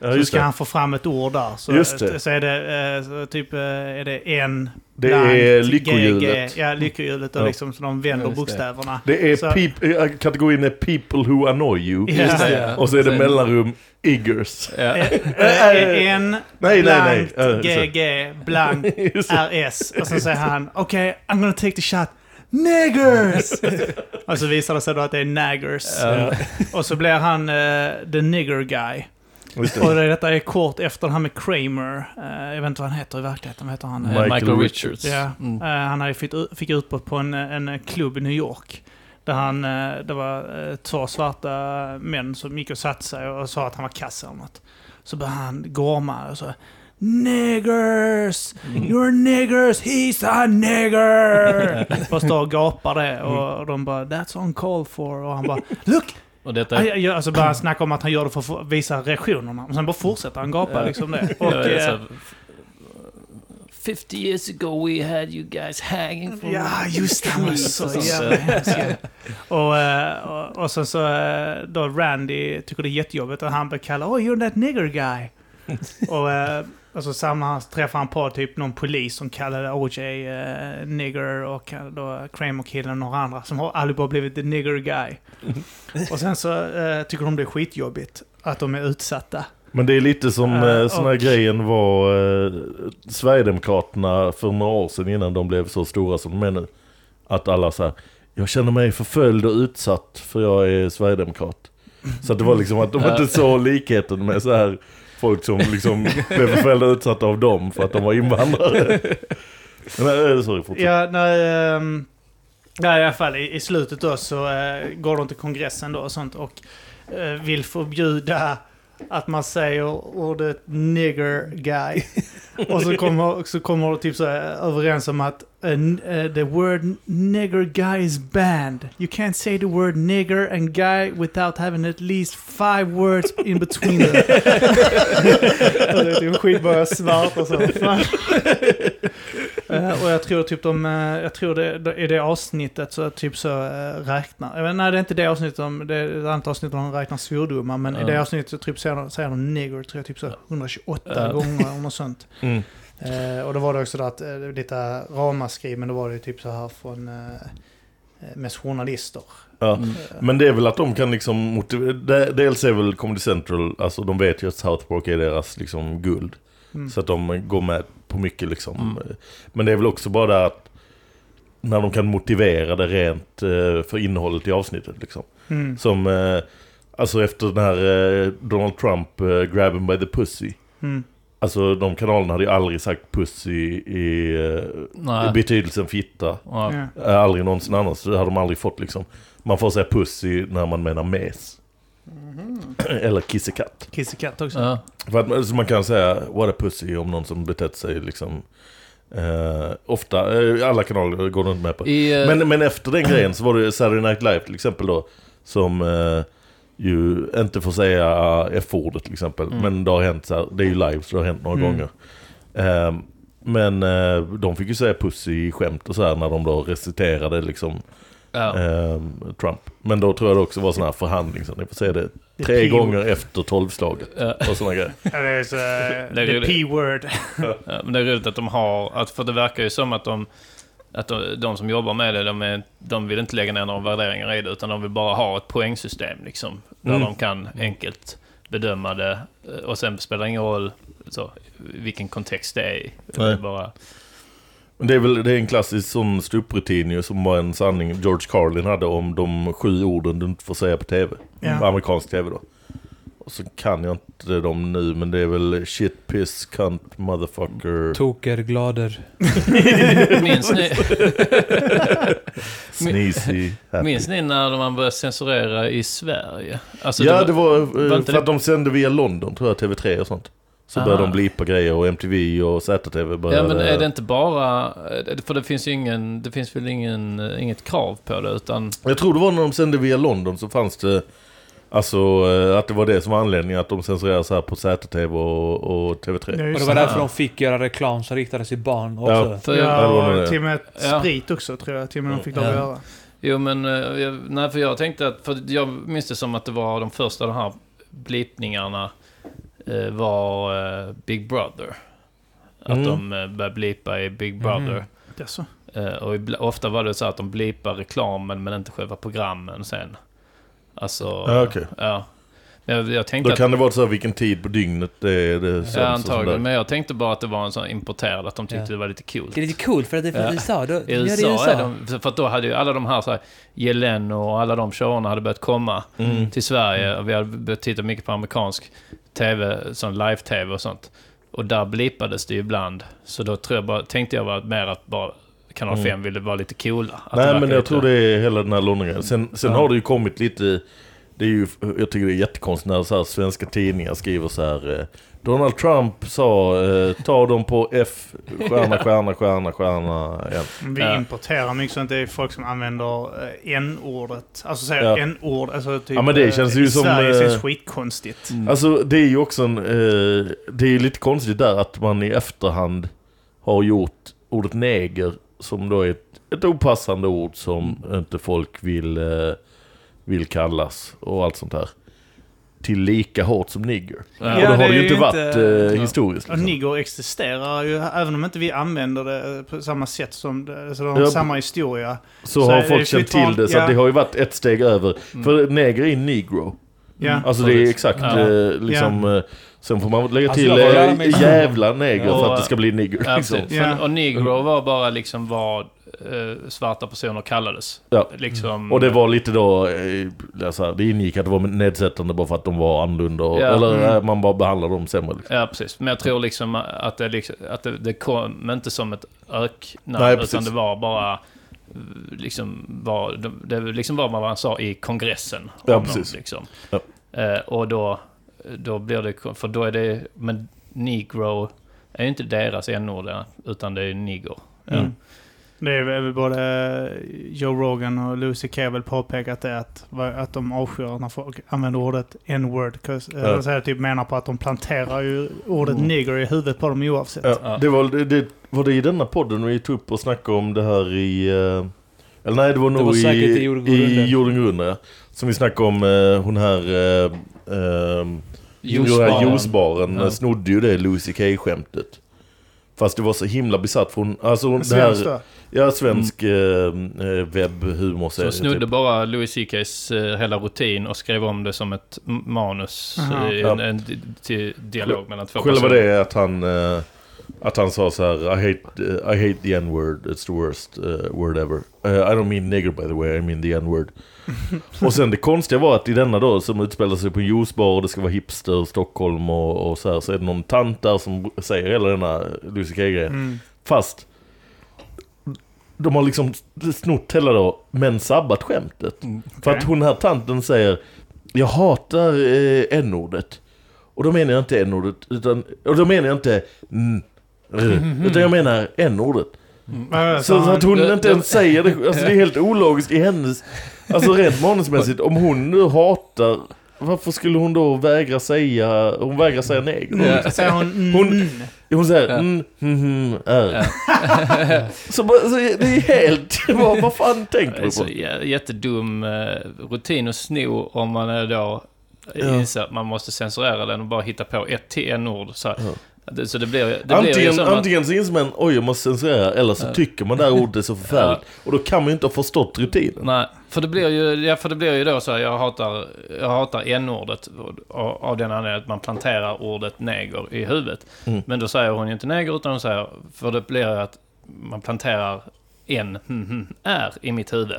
Ja, så ska det. han få fram ett ord där. Så, Just det. så är det typ är det en Det blankt, är GG, lyckohjulet. Ja, lyckohjulet. Och Ja. liksom, så de vänder det. bokstäverna. Det är Så- peop- kategorin är people who annoy you. Ja. Just det, ja. Och så är det mellanrum iggers. Ja. En Nej, nej, nej. Ja, så. GG det. RS. Och sen säger han okej, I'm gonna take the shot. Niggers! och så visar det sig då att det är naggers. Ja. Och så blir han eh, the nigger guy. Och det. det, detta är kort efter här med Kramer. Eh, jag vet inte vad han heter i verkligheten. Vad heter han? Michael Michael, Richards. Ja. Mm. Eh, han hade fick, ut- fick utbrott på en, en klubb i New York. Där han, eh, det var två svarta män som gick och satte sig och sa att han var kass eller något. Så började han gorma och så Niggers! You're niggers! He's a nigger! Bara står och gapar det och, och de bara That's on call for och han bara Look! Och detta Aj, aj, Alltså han snacka om att han gör det för att visa reaktionerna. Och sen bara fortsätter han gapa liksom det. Och, Ja, det är eh, så här, 50 years ago we had you guys hanging from Ja, just det. Han var så jävla hemsk. ja. Och, eh, och, och sen så eh, då Randy tycker det är jättejobbigt att han blir kallad Oh, you're that nigger guy. och, eh, och så samma, han träffar han på typ någon polis som kallade OJ eh, nigger och då Kramer-killen och några andra som har allihopa blivit the nigger guy. och sen så eh, tycker de det är skitjobbigt att de är utsatta. Men det är lite som uh, sån här och- grejen var eh, Sverigedemokraterna för några år sedan innan de blev så stora som de är nu. Att alla så här, jag känner mig förföljd och utsatt för jag är Sverigedemokrat. Så att det var liksom att de inte såg likheten med så här folk som liksom blev förföljda och utsatta av dem för att de var invandrare. Äh, sorry, fortsätt. Ja, när, ehm, ja, i alla fall i, i slutet då så eh, går de till kongressen då och sånt och eh, vill förbjuda att man säger ordet nigger guy. och så kommer, så kommer typ så här överens om att eh, the word nigger guy is banned. You can't say the word nigger and guy without having at least five words in between them. och det är typ skitbara svart och så. Fan. Eh, och jag tror typ de, eh, jag tror det, i det avsnittet så typ så uh, räknar, vet, nej det är inte det avsnittet, de, det är ett annat avsnitt där de räknar svordomar, men i Ja. det avsnittet så typ säger de, säger de nigger, tror jag typ så 128 Ja. gånger eller något sånt. Mm. Eh, och då var det också det att, eh, lite ramaskri, men då var det typ så här från eh, eh, mest journalister. Ja. Mm. Men det är väl att de kan liksom motivera, de- dels är väl Comedy Central, alltså de vet ju att South Park är deras liksom guld. Mm. Så att de går med på mycket liksom. Mm. Men det är väl också bara det att när de kan motivera det rent eh, för innehållet i avsnittet liksom. Mm. Som, eh, alltså efter den här eh, Donald Trump grab him by the pussy. Mm. Alltså de kanalerna hade ju aldrig sagt pussy i, i Nej. betydelsen fitta. Eh, aldrig någonsin annars, så det hade de aldrig fått liksom. Man får säga pussy när man menar mes. Eller kissekatt. Kissekatt också. Ja. För att, så man kan säga what a pussy om någon som betett sig liksom. Eh, ofta, eh, alla kanaler går de inte med på. I, eh, Men, men efter den grejen så var det Saturday Night Live till exempel då. Som eh, ju inte får säga F-ordet till exempel. Mm. Men det har hänt så här, det är ju live så det har hänt några Mm. gånger. Eh, men eh, de fick ju säga pussy i skämt och så här när de då reciterade liksom ja. eh, Trump. Men då tror jag det också var sån här förhandling så ni får säga det tre gånger efter tolvslaget Ja. och såna grejer. Ja, det är så, eh, Det är the. P-word. Ja, men det är roligt att de har, att, för det verkar ju som att de, att de, de som jobbar med det, de, är, de vill inte lägga ner några värderingar i det, utan de vill bara ha ett poängsystem liksom. Där Mm. de kan enkelt bedöma det, eh, och sen spelar det ingen roll så, vilken kontext det är i. Det är Nej. bara, Men det är väl det är en klassisk sån ståupprutin ju som var en sanning George Carlin hade om de sju orden du inte får säga på tv. Ja. Amerikansk tv då. Och så kan jag inte dem nu men det är väl shit, piss, cunt, motherfucker, Toker, glader. minns, ni, sneezy, happy. minns ni när man började censurera i Sverige? Alltså, ja, det var, eh, var inte för det- att de sände via London tror jag, TV3 och sånt. Så Aha. började de blipa grejer och MTV och ZTV började... Ja men är det inte bara, eh, för det finns ju ingen, det finns väl ingen, eh, inget krav på det utan... Jag tror det var när de sände via London så fanns det Alltså eh, att det var det som var anledningen att de censurerade så här på ZTV och, och TV3. Det är ju Och det var därför de fick göra reklam som riktade sig barn också. För, Ja, nog Ja, det. till och med Ja. sprit också tror jag. Till och med de fick Ja. göra. Jo men, eh, jag, nej för jag tänkte att, för jag minns det som att det var de första de här blipningarna eh, var eh, Big Brother. Att Mm. de eh, började blipa i Big Brother. Mhm. Det så. Eh, och ofta var det så att de blipar reklamen men inte själva programmen sen. Alltså... Ja, okej. Ja. Jag, jag tänkte Då att... kan det vara så här vilken tid på dygnet det är det Ja, antagligen. Men jag tänkte bara att det var en sån importerad, att de tyckte Ja. det var lite coolt. Det är lite coolt för att det är från Ja. USA. Då, I gör det USA, är de, för att då hade ju alla de här, så här och alla de showerna hade börjat komma Mm. till Sverige. Och vi hade börjat titta mycket på amerikansk TV, sån live-TV och sånt. Och där blippades det ju ibland. Så då tror jag bara, tänkte jag bara mer att bara Kanal Mm. 5 ville vara lite coola. Att Nej men jag lite- tror det är hela den här Londongrejen. Sen, sen Ja. har det ju kommit lite... Det är ju, jag tycker det är jättekonstigt när så här svenska tidningar skriver så här... Eh, Donald Trump sa eh, ta dem på F, stjärna, stjärna, stjärna, stjärna. igen. Vi Ja. importerar mycket sånt. Det är folk som använder eh, n-ordet. Alltså säger Ja. n-ord. Alltså typ, Ja, men det känns ju i som, Sverige så är det eh, skitkonstigt. Mm. Alltså det är ju också en... Eh, det är lite konstigt där att man i efterhand har gjort ordet neger som då är ett, ett opassande ord som inte folk vill, eh, vill kallas och allt sånt här. Till lika hårt som nigger. Ja, och det har det ju inte inte- varit eh, Ja. historiskt. Liksom. nigger existerar ju, även om inte vi använder det på samma sätt som det. Så de har Ja, samma historia. Så, så har folk känt till det, så att ja. det har ju varit ett steg över. Mm. För neger är negro. Ja. Alltså det är exakt Ja. eh, liksom... Eh, sen får man lägga Alltså, till eh, mig- jävla neger Ja. för att det ska bli nigger. Ja, liksom. Ja. Och negro var bara liksom vad eh, svarta personer kallades. Ja. Liksom, Och det var lite då, eh, så här, det ingick att det var nedsättande bara för att de var annorlunda. Och, Ja. Eller Mm. eh, man bara behandlade dem sämre. Liksom. Ja, precis. Men jag tror liksom att det, liksom, att det, det kom inte som ett öknamn, utan precis. det var bara liksom vad, det liksom var vad man sa i kongressen. Ja, precis. Liksom. Ja. Eh, och då, då blir det, för då är det, men negro är ju inte deras n-ord, utan det är. Ja. Mm. Det är väl både Joe Rogan och Lucy väl påpekat det att, att de avskyr när folk använder ordet n-word. Ja. Ja. Jag typ menar på att de planterar ju ordet Mm. nigger i huvudet på dem oavsett. Ja, det, var, det, det, var det i denna podden vi tog upp och snackade om det här i... eh, eller nej, det var nog var i, säkert i Jorden i. Jorden går under, ja. Som vi snackade om eh, hon här... Uh, uh, Juicebaren. Juicebaren Ja. snodde ju det Lucy K-skämtet. Fast det var så himla besatt för hon... Alltså hon, det Svenskt här? Ja, svensk mm. eh, webbhumorserie. Så snodde typ. bara Louis CKs eh, hela rutin och skrev om det som ett manus. Aha. eh, Ja. en, en till dialog mellan två Själva personer. det är att han, eh, att han sa så här: I hate, eh, I hate the n-word, it's the worst eh, word ever. Eh, I don't mean nigger by the way, I mean the n-word. och sen det konstiga var att i denna då som utspelar sig på en juicebar och det ska vara hipster, Stockholm och, och så här, så är det någon tant där som säger hela denna Lucy K-grejen. Mm. Fast de har liksom snott hela då, men sabbat skämtet. Mm. För att hon här tanten säger Jag hatar eh, n-ordet. Och då menar jag inte n-ordet, utan... Och då menar jag inte mm, eh, Utan jag menar n-ordet. Vad Så, så att hon inte ens säger det. Alltså det är helt ologiskt i hennes... Alltså rent manusmässigt, om hon nu hatar... Varför skulle hon då vägra säga... Hon vägrar säga neger. Ja. Så säger hon mm. Hon- Hon säger Ja. mm, mm, mm, är. så, bara- så det är helt... Vad, vad fan tänker du så på? jä- jättedum eh, rutin att sno om man är då Ja. inser att man måste censurera den och bara hitta på ett till en-ord. Så, Ja. Det, så det blir, det blir ju Antingen, som att... antingen så inser man oj jag måste censurera eller så Ja. tycker man det här ordet är så förfärligt. Och då kan man ju inte ha förstått rutinen. Nej, för det blir ju, ja, för det blir ju då så här, jag hatar, jag hatar n-ordet av, den anledningen att man planterar ordet neger i huvudet. Mm. Men då säger hon ju inte neger utan hon säger, för det blir ju att man planterar en hm, är i mitt huvud.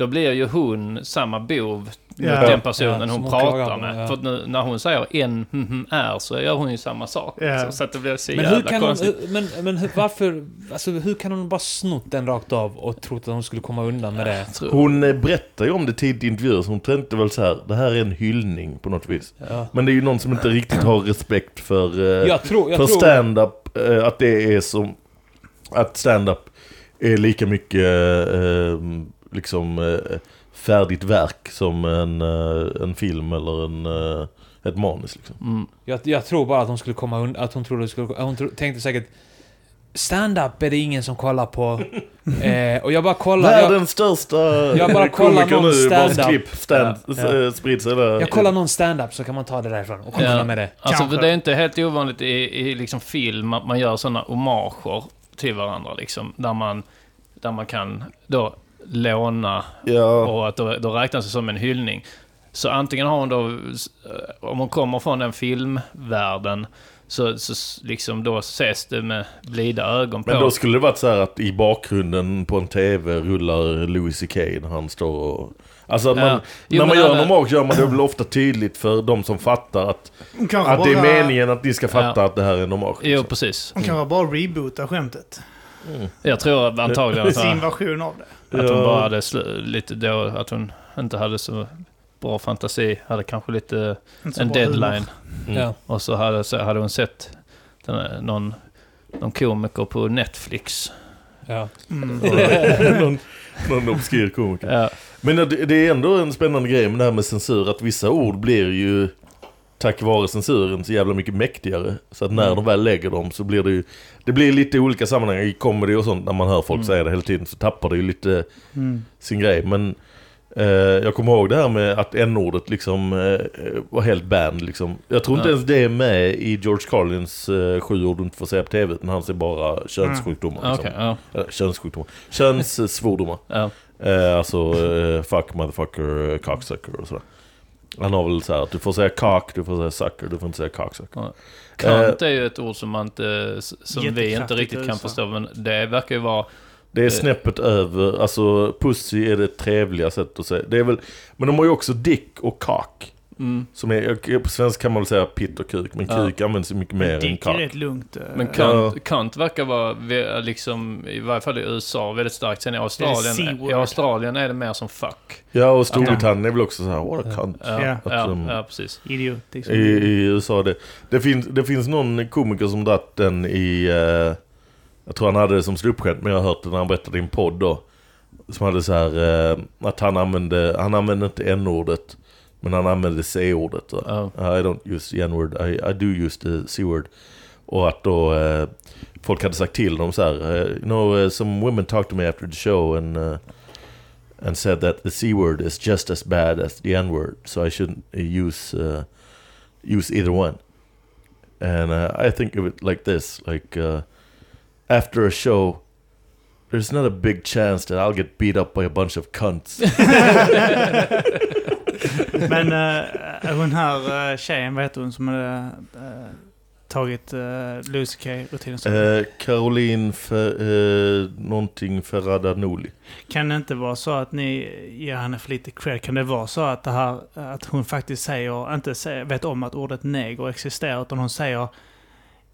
Då blir ju hon samma bov mot Ja. den personen Ja, hon hon pratar med. ja. För nu, när hon säger en hm, hm, är så gör hon ju samma sak. Ja. Så, så att det blir så Men jävla hur kan hon, konstigt. men, men hur- varför, alltså hur kan hon bara snott den rakt av och trott att hon skulle komma undan med det? Hon eh, berättar ju om det tidigt i intervjuer så hon tänkte väl så här, det här är en hyllning på något vis. Ja. Men det är ju någon som inte riktigt har respekt för, eh, Jag tror, jag för tror... stand-up, eh, att det är som, att stand-up är lika mycket eh, liksom eh, färdigt verk som en, eh, en film eller en, eh, ett manus liksom. Mm. Jag, jag tror bara att hon skulle komma undan, att hon trodde skulle... Hon tro, tänkte säkert... Stand-up är det ingen som kollar på. eh, och jag bara kollar... Jag, Världens största Jag bara kollar komiker någon stand-up. klipp stand, Ja. eh, sprids eller... jag kollar någon stand-up så kan man ta det därifrån och komma Ja. med det. Alltså, Kanske. det är inte helt ovanligt i, i liksom film att man gör sådana hommager till varandra. Liksom, där, man, där man kan då låna Ja. och att då, då räknas det som en hyllning. Så antingen har hon då, eh, om hon kommer från den filmvärlden, så, så liksom då ses det med blida ögon på. Men då skulle det varit så här att i bakgrunden på en TV rullar Louis CK när han står och... Alltså att man, Ja. Jo, när man gör alla- normalt gör man det väl ofta tydligt för de som fattar att, kanske att det är bara- meningen att ni ska fatta Ja. att det här är normalt. Jo, liksom. precis. Hon kanske bara rebootar skämtet. Jag tror antagligen att, Sin version av det. Att hon Ja. bara hade lite då, att hon inte hade så bra fantasi. Hade kanske lite en deadline. Mm. Ja. Och så hade, så hade hon sett den, här- någon, någon komiker på Netflix. Ja. Mm. någon, någon obskyr komiker. Ja, Men det, det är ändå en spännande grej med det här med censur, att vissa ord blir ju tack vare censuren så jävla mycket mäktigare. Så att när Mm. de väl lägger dem så blir det ju, det blir lite olika sammanhang i comedy och sånt när man hör folk Mm. säga det hela tiden så tappar det ju lite Mm. sin grej. Men eh, jag kommer ihåg det här med att n-ordet liksom eh, var helt banned liksom. Jag tror inte Ja. ens det är med i George Carlins eh, sju ord du inte får säga på tv, utan han ser bara könssjukdomar. okej. Liksom. ja, Eller, könssjukdomar. Könssvordomar. ja. Eh, alltså eh, fuck, motherfucker, cocksucker och sådär. Han har väl så här att du får säga cock, du får säga sucker, du får inte säga cocksucker. Kant är ju ett ord som, man inte, som vi inte riktigt kan förstå, men det verkar ju vara... Det är Eh. snäppet över, alltså pussy är det trevliga sättet att säga. Det är väl, men de har ju också dick och cock. Mm. Som är, på svenska kan man väl säga pitt och kuk, men Ja. kuk används ju mycket mer än Dick är rätt lugnt. eh, Men Kant, Kant verkar vara, liksom, i varje fall i USA, väldigt starkt. Sen i Australien, i Australien är det mer som fuck. Ja, och Storbritannien är väl också så här, what a cunt. Ja, Ja. ja, um, ja precis. Idiot. Liksom. I, I USA det. Det finns, det finns någon komiker som dratt den i... Eh, jag tror han hade det som ståuppskämt, men jag har hört det när han berättade i en podd då. Som hade så här eh, att han använde, han använde inte n-ordet, men han använde c-ordet. Ja. I don't use the n-word, I, I do use the c-word. Och att då eh, folk hade sagt till dem så här, eh, you know, uh, some women talked to me after the show and uh, and said that the c-word is just as bad as the n-word, so I shouldn't uh, use uh, use either one. And uh, I think of it like this: like uh, after a show, there's not a big chance that I'll get beat up by a bunch of cunts. Men uh, hon här uh, tjejen, vad heter hon som hade eh, tagit uh, Lucy K-rutinen? Eh, Caroline Fer, eh, någonting Ferradanoli. Kan det inte vara så att ni ger henne för lite cred? Kan det vara så att, det här, att hon faktiskt säger, inte säger, vet om att ordet neger existerar, utan hon säger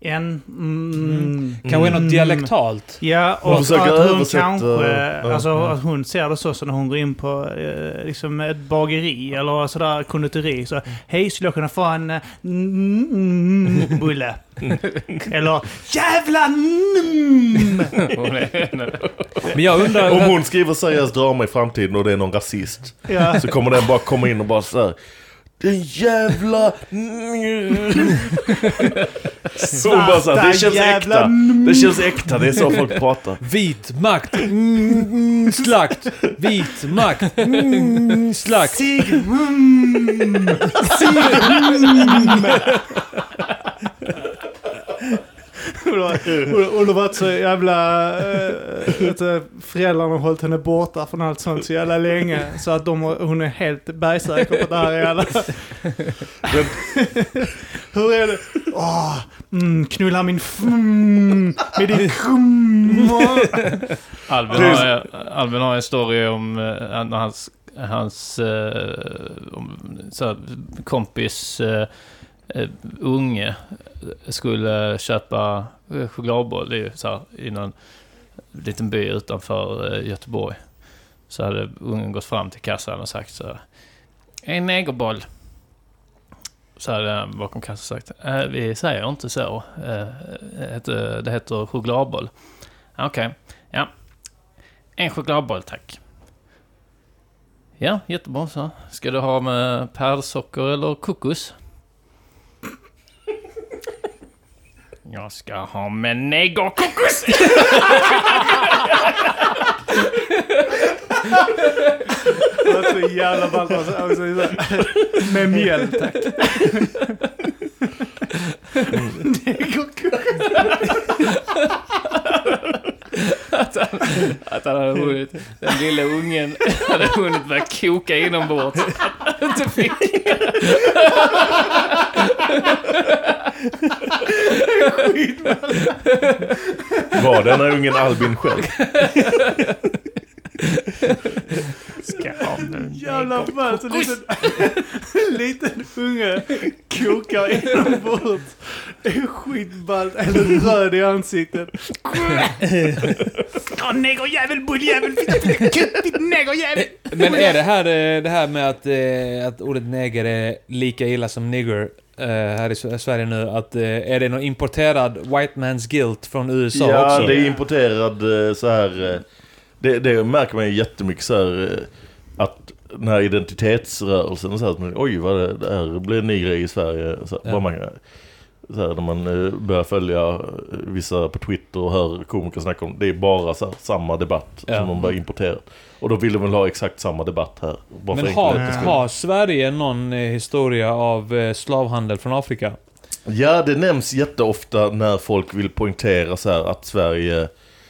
en... Mm, Kanske något Mm. dialektalt. Ja, Hon och försöker att hon kanske... ja, alltså ja. att hon ser det så, så när hon går in på eh, liksom ett bageri eller sådär konditori. Så, hej, skulle jag kunna få en eh, mm, mm, bulle? eller jävla mm. Men jag undrar... Om hon skriver seriöst drama i framtiden och det är någon rasist, ja. så kommer den bara komma in och bara så här. Den jävla... Så bara så här, det känns jävla äkta. Det känns äkta, det är så folk pratar. Vit makt, mm, slakt. Vit makt, mm, slakt. Sig, mm, sig, mm. Hon har- varit så jävla... Äh, vet du, föräldrarna har hållit henne borta från allt sånt så jävla länge. Så att de, hon är helt bergsäker på att det här är alla... Hur är det? Åh, mm, knulla min mm, med din krum. Albin har, Albin har en story om eh, när hans, hans om, så här, kompis Eh, unge skulle köpa eh, chokladboll i, så här, i någon liten by utanför eh, Göteborg. Så hade ungen gått fram till kassan och sagt så här, En negerboll. Så hade han bakom kassan sagt, äh, vi säger inte så. Eh, det heter- det heter chokladboll. Okej, ja. En chokladboll tack. Ja, jättebra så. Ska du ha med pärlsocker eller kokos? Jag ska ha med negerkokos! Det var så jävla ballt. Alltså, Med mjöl, tack. Att han hade hunnit, den lilla ungen hade hunnit börja koka inombords. inte fick. Var den här ungen Albin själv? Ska ha nu. Jävla ballt. En liten, liten unge kokar inombords. Det är skitballt. Eller röd i ansiktet. Ja, negerjävel, bulljävel, fitta, negerjävel. Men är det här eh, det här med att, eh, att ordet neger är lika illa som nigger här i Sverige nu? Att, eh, är det någon importerad white man's guilt från USA Ja, också? det är importerad eh, så här. eh, Det, det märker man ju jättemycket så här. eh, Att den här identitetsrörelsen och så här, att man, oj vad det, här blir en ny grej i Sverige. Så, Ja. man, så här, när man eh, börjar följa eh, vissa på Twitter och hör komiker snacka om det är bara så här, samma debatt Ja. som de bara importerar. Och då vill de väl ha exakt samma debatt här. Bara Men har, har Sverige någon eh, historia av slavhandel från Afrika? Ja, det nämns jätteofta när folk vill poängtera så här att Sverige,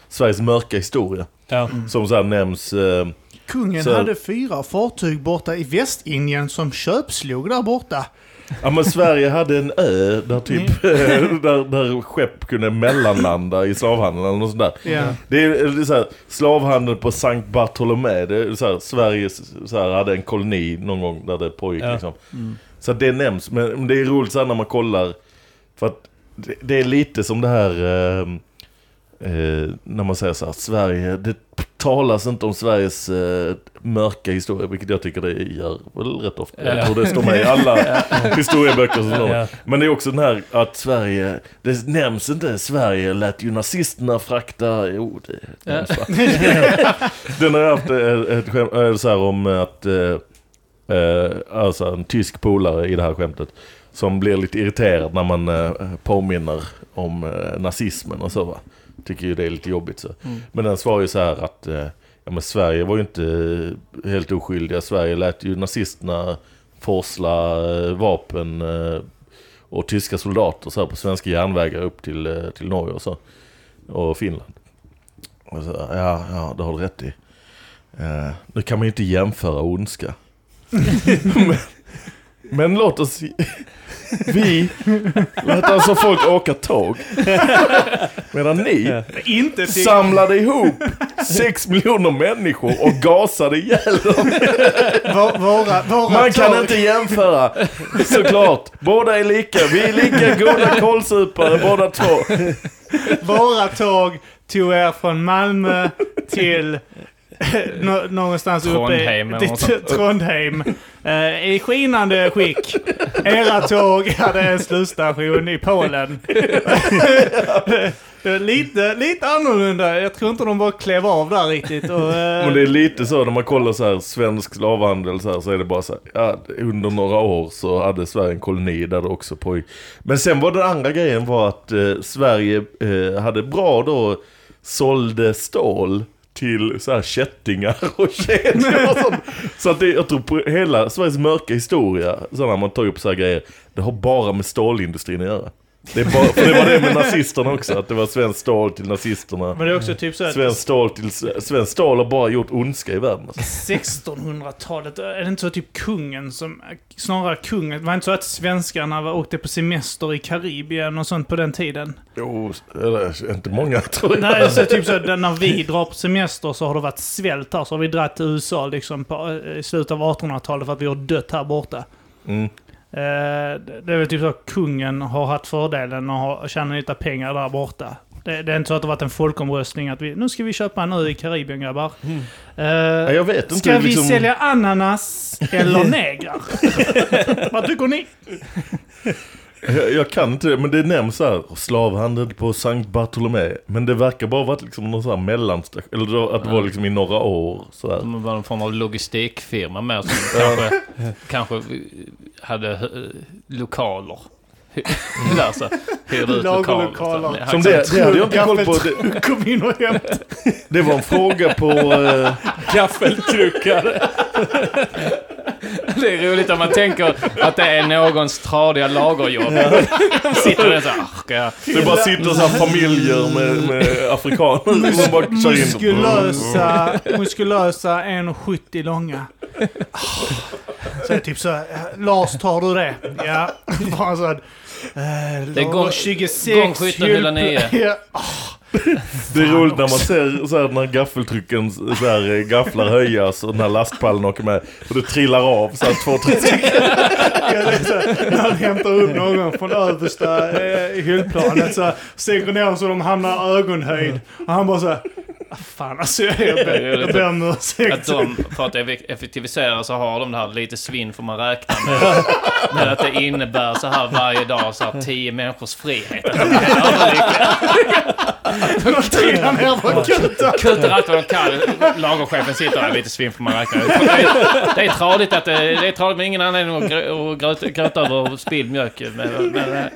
Sveriges mörka historia. Ja. Som så här nämns... Eh, Kungen Så- hade fyra fartyg borta i Västindien som köpslog där borta. Ja men Sverige hade en ö där typ där, där skepp kunde mellanlanda i slavhandeln eller något sånt där. Ja. Det är, det är så här, slavhandel på Sankt Bartolomé. Det är så här, Sverige så här, hade en koloni någon gång där det pågick Ja. liksom. Så att det nämns. Men det är roligt så här när man kollar. För att det, det är lite som det här eh, eh, när man säger så här, Sverige, det talas inte om Sveriges eh, mörka historia, vilket jag tycker det gör väl rätt ofta. Ja. Jag tror det står med i alla historieböcker som. Ja. Men det är också den här att Sverige, det nämns inte, Sverige lät ju nazisterna frakta, jo det va? Den har jag haft ett, ett skämt, eh, så här om att, eh, eh, alltså en tysk polare i det här skämtet, som blir lite irriterad när man eh, påminner om eh, nazismen och så va. Tycker ju det är lite jobbigt så. Men den svarar ju så här att, eh, ja men Sverige var ju inte eh, helt oskyldiga, Sverige lät ju nazisterna forsla eh, vapen och tyska soldater så här på svenska järnvägar upp till, till Norge och så. Och Finland. Och så, ja, ja, det har du rätt i. Eh, nu kan man ju inte jämföra ondska. men, men låt oss... Vi lät alltså folk åka tåg. Medan ni Inte till... samlade ihop sex miljoner människor och gasade ihjäl dem. Våra, våra Man kan tåg- inte jämföra. Såklart. Båda är lika. Vi är lika goda kålsupare båda två. Våra tåg tog er från Malmö till nå- någonstans Trondheim uppe i. Trondheim. Eh, I skinande skick. Era tåg hade en slutstation i Polen. lite, lite annorlunda. Jag tror inte de bara klev av där riktigt. Och, eh, Men det är lite så när man kollar så här svensk slavhandel så här så är det bara så här, ja, under några år så hade Sverige en koloni där det också pågick. Men sen var den andra grejen var att eh, Sverige eh, hade bra då sålde stål till så här kättingar och kedjor och sånt. Så att det, jag tror på hela Sveriges mörka historia, så när man tar upp så här grejer, det har bara med stålindustrin att göra. Det, bara, för det var det med nazisterna också, att det var svenskt stål till nazisterna. men det är också typ så att Svenskt stål till Svenskt stål har bara gjort ondska i världen. Alltså. 1600-talet, är det inte så typ kungen som, snarare kungen, var det inte så att svenskarna var, åkte på semester i Karibien och sånt på den tiden? Jo, eller inte många tror jag. Nej, så typ så att när vi drar på semester så har det varit svält här, så har vi dragit till USA liksom på, i slutet av 1800-talet för att vi har dött här borta. Mm. Eh, det är väl typ så att kungen har haft fördelen och har tjänat lite pengar där borta. Det, det är inte så att det varit en folkomröstning att vi, nu ska vi köpa en ö i Karibien grabbar. Eh, Ja, jag vet inte. Ska vi liksom, sälja ananas eller negrar? Vad tycker ni? jag, jag kan inte det, men det nämns här, slavhandel på Sankt Bartolomé. Men det verkar bara vara liksom någon sån här mellanstation, eller att det var liksom i några år så här. Det var någon form av logistikfirma med som kanske, kanske hade eh, lokaler. Så. Hyrde ut lokaler. Som det, det hade jag inte koll på. Det, Gaffeltruck kom in och hämtade. det var en fråga på... Eh, Gaffeltruckar. Det är roligt om man tänker att det är någons tradiga lagerjobb. De sitter där så här, "Ah, det bara sitter så här familjer med, med afrikaner som bara kör in. Muskulösa, muskulösa 1,70 långa. Så är det typ så här, "Eh, Lars tar du det? Ja. Bara så här, eh, Det är gång- 26 gång 1709. Ja. Det är roligt när man ser så här, när gaffeltrycken så här, eh, gafflar höjas och den här lastpallen åker med. Och det trillar av så här två, tre stycken. När han hämtar upp någon från översta eh, hyllplanet så här, sänker ner så de hamnar ögonhöjd. Och han bara så här, "Ah, fan alltså jag ber, jag ber om Att ursäkt. de, för att effektivisera så har de det här lite svinn får man räkna med. Men att det innebär så här varje dag så här tio människors frihet. Att de trillar ner på kutan. Kutar allt vad de kan. Lagerchefen sitter där, lite svinn får man räkna med. Det är, det är tradigt att det, det är tradigt men ingen anledning att grö- att gröta, gråta över spilld mjölk. Men, men, eh,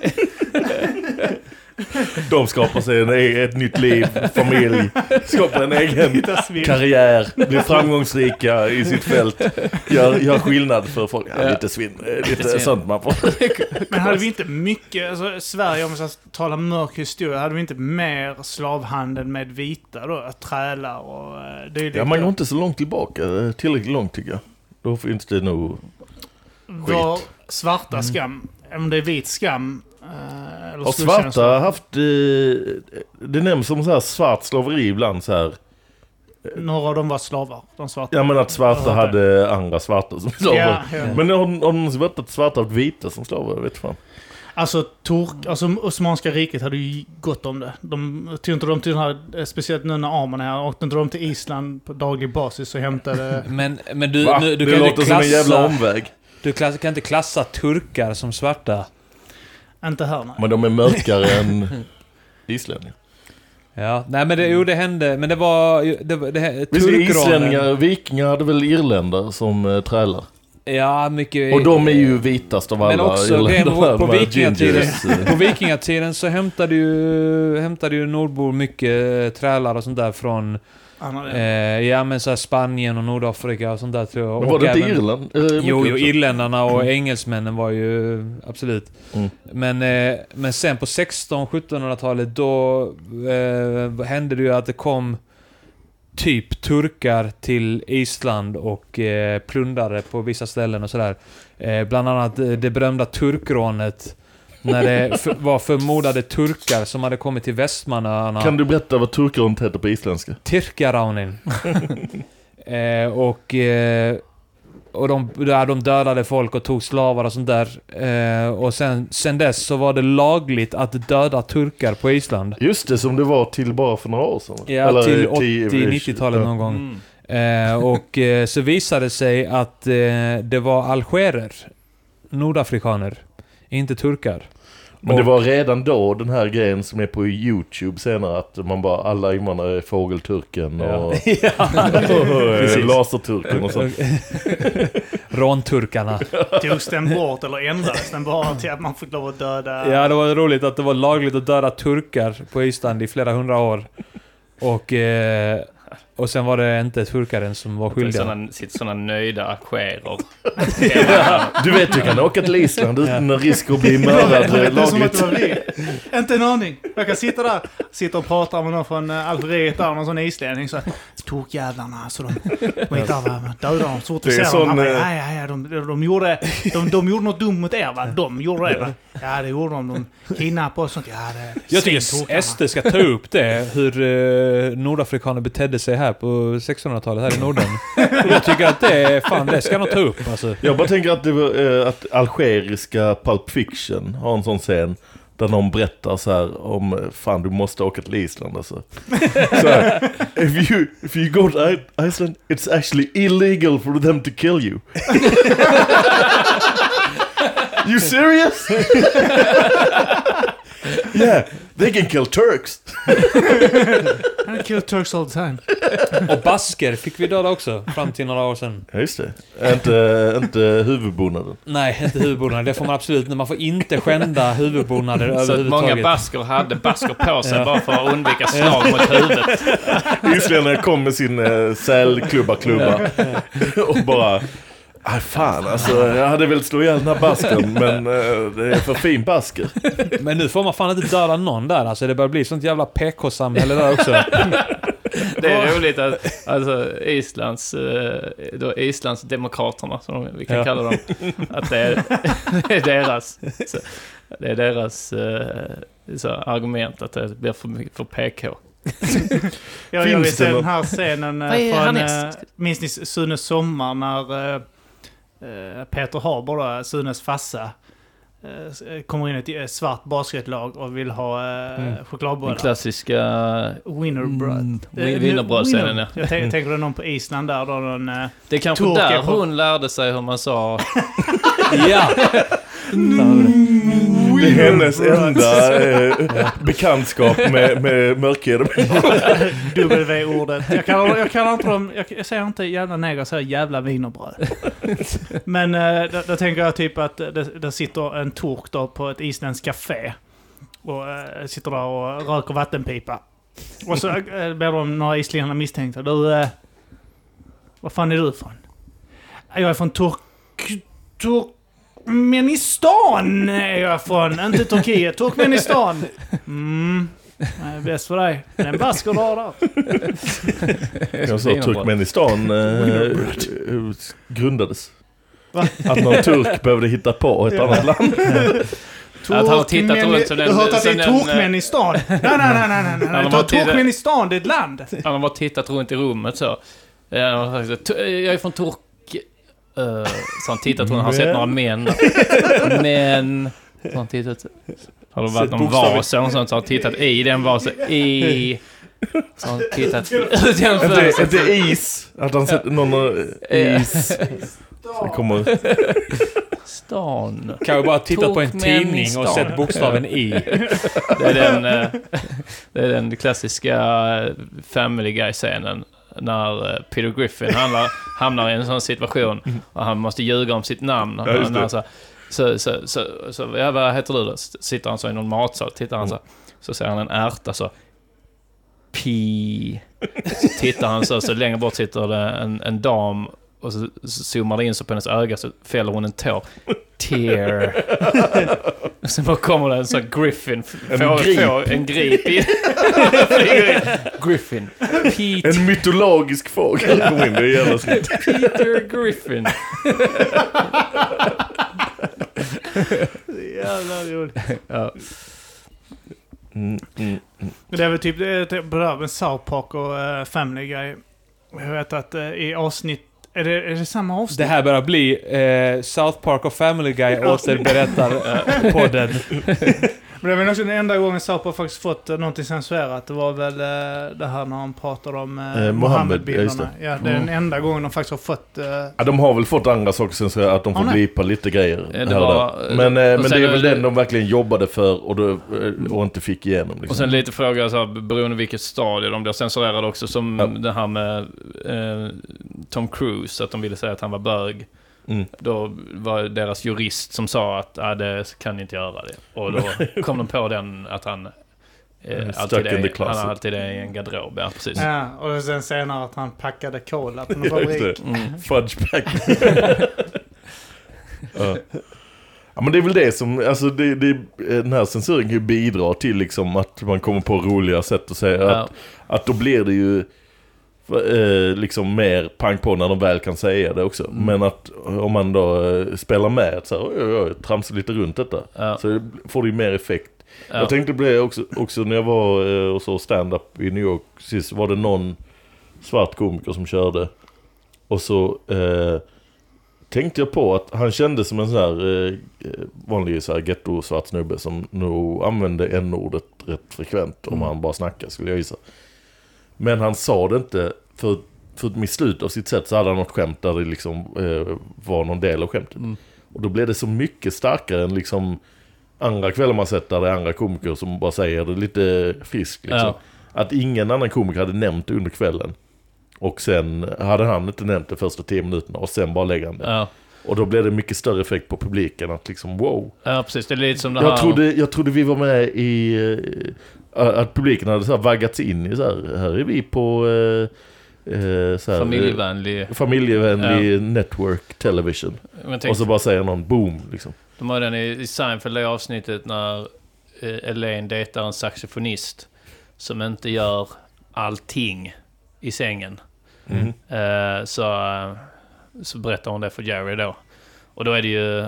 De skapar sig en, e- ett nytt liv, familj, skapar en egen karriär, blir framgångsrika i sitt fält. Gör, gör skillnad för folk. Ja, lite svinn, eh, lite svinn. sånt man får. Men hade vi inte mycket, alltså Sverige om vi ska tala mörk historia, hade vi inte mer slavhandel med vita då? Trälar och uh, dylikt? Ja, man går inte så långt tillbaka, eh, tillräckligt långt tycker jag. Då finns det nog... Var svarta skam, om det är vit skam, eh, eller Har svarta haft... Eh, det nämns som så här svart slaveri ibland så här. Några av dem var slavar, de svarta. Ja men att svarta hade andra svarta som slavar. Ja, ja. Men har, har någonsin varit att svarta haft vita som slavar? Jag vet fan. Alltså, Tork, alltså Osmanska riket hade ju gott om det. De tog inte de till den här, eh, speciellt nu när är här, åkte inte de till Island på daglig basis och hämtade... Men, men du, Va? nu, du det kan låter inte som en jävla klassa... omväg. Du klass, kan inte klassa turkar som svarta. Inte här nej. Men de är mörkare än islänningar. Ja, nej men det, jo det hände, men det var... Det, det, Visst är islänningar, vikingar hade väl irländare som eh, trälar? Ja, mycket... Och de är ju vitast av alla Men också grejen på, vikingatiden, eh. på vikingatiden så hämtade ju, hämtade ju nordbor mycket trälar och sånt där från eh, ja, men så här Spanien och Nordafrika och sånt där tror jag. Men var Och det inte även- Irland? Eh, Jo, jo, irländarna och engelsmännen var ju absolut. Mm. Men, eh, men sen på 1600-1700-talet då eh, hände det ju att det kom typ turkar till Island och eh, plundrade på vissa ställen och sådär. Eh, bland annat eh, det berömda turkrånet. När det var förmodade turkar som hade kommit till Västmanöarna. Kan du berätta vad turkrånet heter på isländska? Tirkaraunin. eh, och eh, och de, där de dödade folk och tog slavar och sånt där. Eh, och sen, sen dess så var det lagligt att döda turkar på Island. Just det, som det var till bara för några år sedan. Ja, till eh, 80-90-talet ja. någon gång. mm. Eh, och eh, så visade det sig att eh, det var algerer. Nordafrikaner. Inte turkar. Men det Och- var redan då den här grejen som är på YouTube senare att man bara alla invandrare är fågelturken och, och Precis. laserturken och sånt. Rånturkarna. togs den bort eller ändrades den bara till att man fick lov att döda... Ja, det var roligt att det var lagligt att döda turkar på Island i flera hundra år. Och, eh, och sen var det inte turkaren som var skyldiga. Sådana, sitter sådana nöjda algerer. Du vet, du kan åka till Island utan risk att bli mördad lagligt. Inte en aning. Jag kan sitta där, sitta och prata med någon från eh, Algeriet där, någon sån islänning. Så Tokjävlarna, alltså de... De är där, va? Döda dem så fort vi ser dem. Eh, ja, ja, ja, de, de, gjorde, de, de gjorde något dumt mot er va? De gjorde det va? Ja, det gjorde de. De kidnappade och sånt. Ja, det... Jag tycker. SD ska ta upp det, hur eh, nordafrikaner betedde sig här på 1600-talet här i Norden. Jag tycker att det, är- fan, det ska de ta upp alltså. Jag bara tänker att, det var, eh, att algeriska Pulp Fiction har en sån scen där någon berättar så här om, eh, fan du måste åka till Island alltså. Så här, if you, if you go to Iceland, it's actually illegal for them to kill you. you serious? yeah, they can kill Turks. I kill Turks all the time. Och basker fick vi döda också, fram till några år sedan. Ja, just det. Inte, inte huvudbonaden. Nej, inte huvudbonader. Det får man absolut inte. Man får inte skända huvudbonader Så att många överhuvudtaget. basker hade basker på sig Ja. bara för att undvika slag mot huvudet. Isländarna kom med sin äh, sälklubba-klubba och bara... Aj fan alltså, jag hade velat slå ihjäl den här basken men eh, det är för fin basker. Men nu får man fan inte döda någon där. Alltså det börjar bli sånt jävla PK-samhälle där också. Det är roligt att alltså, Islands, eh, då Islands demokraterna, som vi kan Ja. kalla dem, att det är, det är deras, så, det är deras eh, så, argument att det blir för mycket för PK. Jag, jag vill se den här scenen eh, från... Minns ni Sunes sommar när Peter Haber, då, Sunes farsa, eh, kommer in i ett eh, svart basketlag och vill ha eh, Mm. Den chokladbollar. klassiska Winnerbröd. Mm, Eh, win- wienerbrödscenen, ja. Jag tänker, tänker är någon på Island där då någon... Eh, Det är kanske där på- hon lärde sig hur man sa... Ja! Det är hennes enda eh, bekantskap med, med mörkhyade W-ordet. Jag kallar, jag kallar inte dem... Jag, jag säger inte jävla neger, jag säger jävla wienerbröd. Men eh, där, där tänker jag typ att det, där sitter en turk då på ett isländskt café. Och eh, sitter där och röker vattenpipa. Och så eh, blir de några islänningar misstänkta. Du... Eh, vad fan är du från? Jag är från Turk... Turkmenistan är jag från. Inte Turkiet. Turkmenistan. Mm. Nej, bäst för dig. Det är en basker du har där. Jag sa. Turkmenistan eh, grundades. Att någon turk behövde hitta på ett annat land. Att han har tittat runt som den- Du har hört att det är den, eh, Turkmenistan? Nej, nej, nej, nej, nej, Turkmenistan, det är ett land. Han har bara tittat runt i rummet så. Eh, han har sagt, "Tu- Jag är från Turk... Eh, så han tittat runt, han har sett några män. Men... Så har han tittat... Har det varit någon vas eller sånt så har han tittat i den vasen. I... Så har han tittat ut genom Inte, fönstret. inte is. Att han sett någon eh, is. Så kommer... Stan. Kan vi bara titta på en tidning och sett bokstaven I. Det är den, eh, det är den klassiska eh, Family Guy-scenen. När eh, Peter Griffin hamnar, hamnar i en sån situation och han måste ljuga om sitt namn. Ja, just det. så, så, så, så, så, ja, vad heter du då? Sitter han så i någon matsal, tittar han så, så ser han en ärta så. Pi. Så tittar han så, så längre bort sitter det en, en dam och så zoomar det in så på hennes öga så fäller hon en tår. Tear. Sen bara kommer det en sån Griffin. En får, grip. Får en grip. Griffin. Pete, En mytologisk fågel kom in. Det är jävla snyggt. Peter Griffin. Jävlar roligt. Ja. Mm, mm. Men det är väl typ det är typ där med South Park och eh, Family Guy. Jag vet att eh, i avsnitt... Är det, är det samma avsnitt? Det här börjar bli eh, South Park och Family Guy återberättar eh, podden. Men det väl också den enda gången Park faktiskt fått eh, någonting censurerat. Det var väl eh, det här när han pratar om eh, Eh, Mohammed, Mohammed-bilderna. ja, Ja, det är den enda gången de faktiskt har fått... eh, Ja, de har väl fått andra saker sen så att de får blipa lite grejer. Det var- men eh, men det är väl det- den de verkligen jobbade för och, då, och inte fick igenom. Liksom. Och sen lite frågor så här, beroende vilket stadie de blir censurerade också. Som Ja. det här med eh, Tom Cruise, att de ville säga att han var bög. Mm. Då var det deras jurist som sa att ah, det kan ni inte göra det. Och då kom de på den att han eh, alltid, är, han har alltid är i en garderob. Ja, precis. Ja, och sen senare att han packade cola på en fabrik. det. Mm. Fudgepack. ja. ja men det är väl det som, alltså det, det, den här censuren kan ju bidra till liksom att man kommer på roliga sätt att säga Ja. att, att då blir det ju eh, liksom mer pang på när de väl kan säga det också. Mm. Men att om man då eh, spelar med, att så här, oj, oj, oj, tramsar lite runt detta. Ja. Så får det ju mer effekt. Ja. Jag tänkte på det också, också när jag var eh, och så stand-up i New York sist var det någon svart komiker som körde. Och så tänkte jag på att han kändes som en sån här eh, vanlig så här getto-svart snubbe som nog använde n-ordet rätt frekvent om Mm. han bara snackade skulle jag gissa. Men han sa det inte för, för i slutet av sitt sätt så hade han något skämt där det liksom eh, var någon del av skämtet. Mm. Och då blev det så mycket starkare än liksom andra kvällar man sett där det är andra komiker som bara säger det lite friskt liksom. Ja. Att ingen annan komiker hade nämnt det under kvällen. Och sen hade han inte nämnt det första tio minuterna och sen bara lägger han det. Ja. Och då blev det mycket större effekt på publiken att liksom wow. ja, precis. Det är lite som det här... Jag trodde, jag trodde vi var med i... att publiken hade så här vaggats in i så här, här är vi på... eh, eh, så här, Familjevänlig. eh, familjevänlig network television. Men tänk, Och så bara säger någon boom liksom. De har den i, i Seinfeld, det avsnittet när eh, Elaine dejtar en saxofonist som inte gör allting. i sängen. Mm. Eh, så, eh, så berättar hon det för Jerry då. Och då är det ju,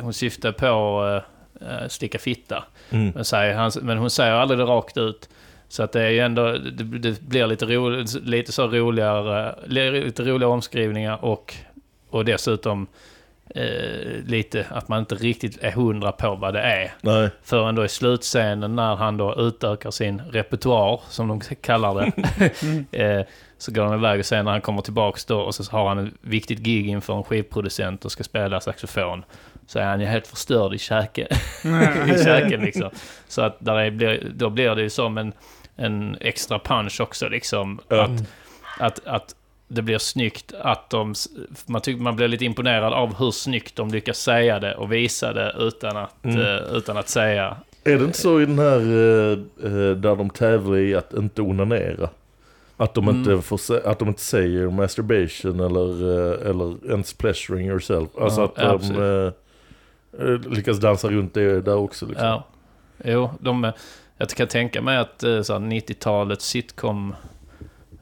hon syftar på uh, sticka fitta. Mm. Men, säger, han, men hon säger aldrig det rakt ut. Så att det är ju ändå, det, det blir lite, ro, lite så roligare, lite roliga omskrivningar och, och dessutom eh, lite att man inte riktigt är hundra på vad det är. Nej. Förrän då i slutscenen när han då utökar sin repertoar, som de kallar det. eh, så går han iväg och sen när han kommer tillbaks då och så har han ett viktigt gig inför en skivproducent och ska spela saxofon. Så är han ju helt förstörd i käken. I käken liksom. Så att där är, blir, då blir det ju som en, en extra punch också liksom. Ja. Att, att, att det blir snyggt att de... Man, tycker, man blir lite imponerad av hur snyggt de lyckas säga det och visa det utan att, Mm. eh, utan att säga... Är det inte så i den här eh, där de tävlar i att inte onanera? Att de, Mm. inte, får, att de inte säger masturbation eller, eller ens pleasuring yourself. Alltså Ja, att de lyckas dansa runt det där också. Liksom. Ja. Jo, de, eh, jag kan tänka mig att eh, så här 90-talets sitcom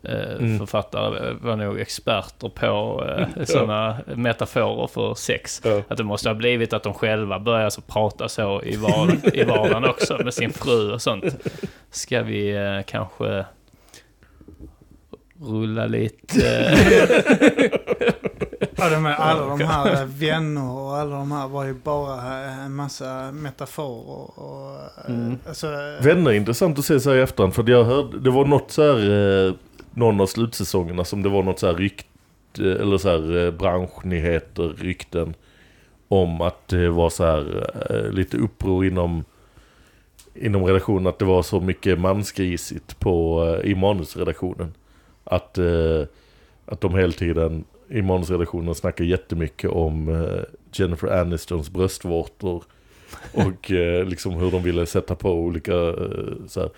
eh, Mm. författare var nog experter på eh, sådana metaforer för sex. Ja. Att det måste ha blivit att de själva börjar så prata så i, var, i vardagen också med sin fru och sånt. Ska vi eh, kanske rulla lite... Eh, Ja, de är, alla de här eh, vänner och alla de här var ju bara eh, en massa metaforer. Och, eh, Mm. alltså, Vänner är intressant att se så här i efterhand. För jag hörde, det var något så här, eh, någon av slutsäsongerna som det var något så här rykt, eh, eller så här eh, branschnyheter, rykten. Om att det var så här eh, lite uppror inom, inom redaktionen. Att det var så mycket mansgrisigt på, eh, i manusredaktionen. Att, eh, att de hela tiden i manusredaktionen snackar jättemycket om eh, Jennifer Anistons bröstvårtor. Och eh, liksom hur de ville sätta på olika eh, så här.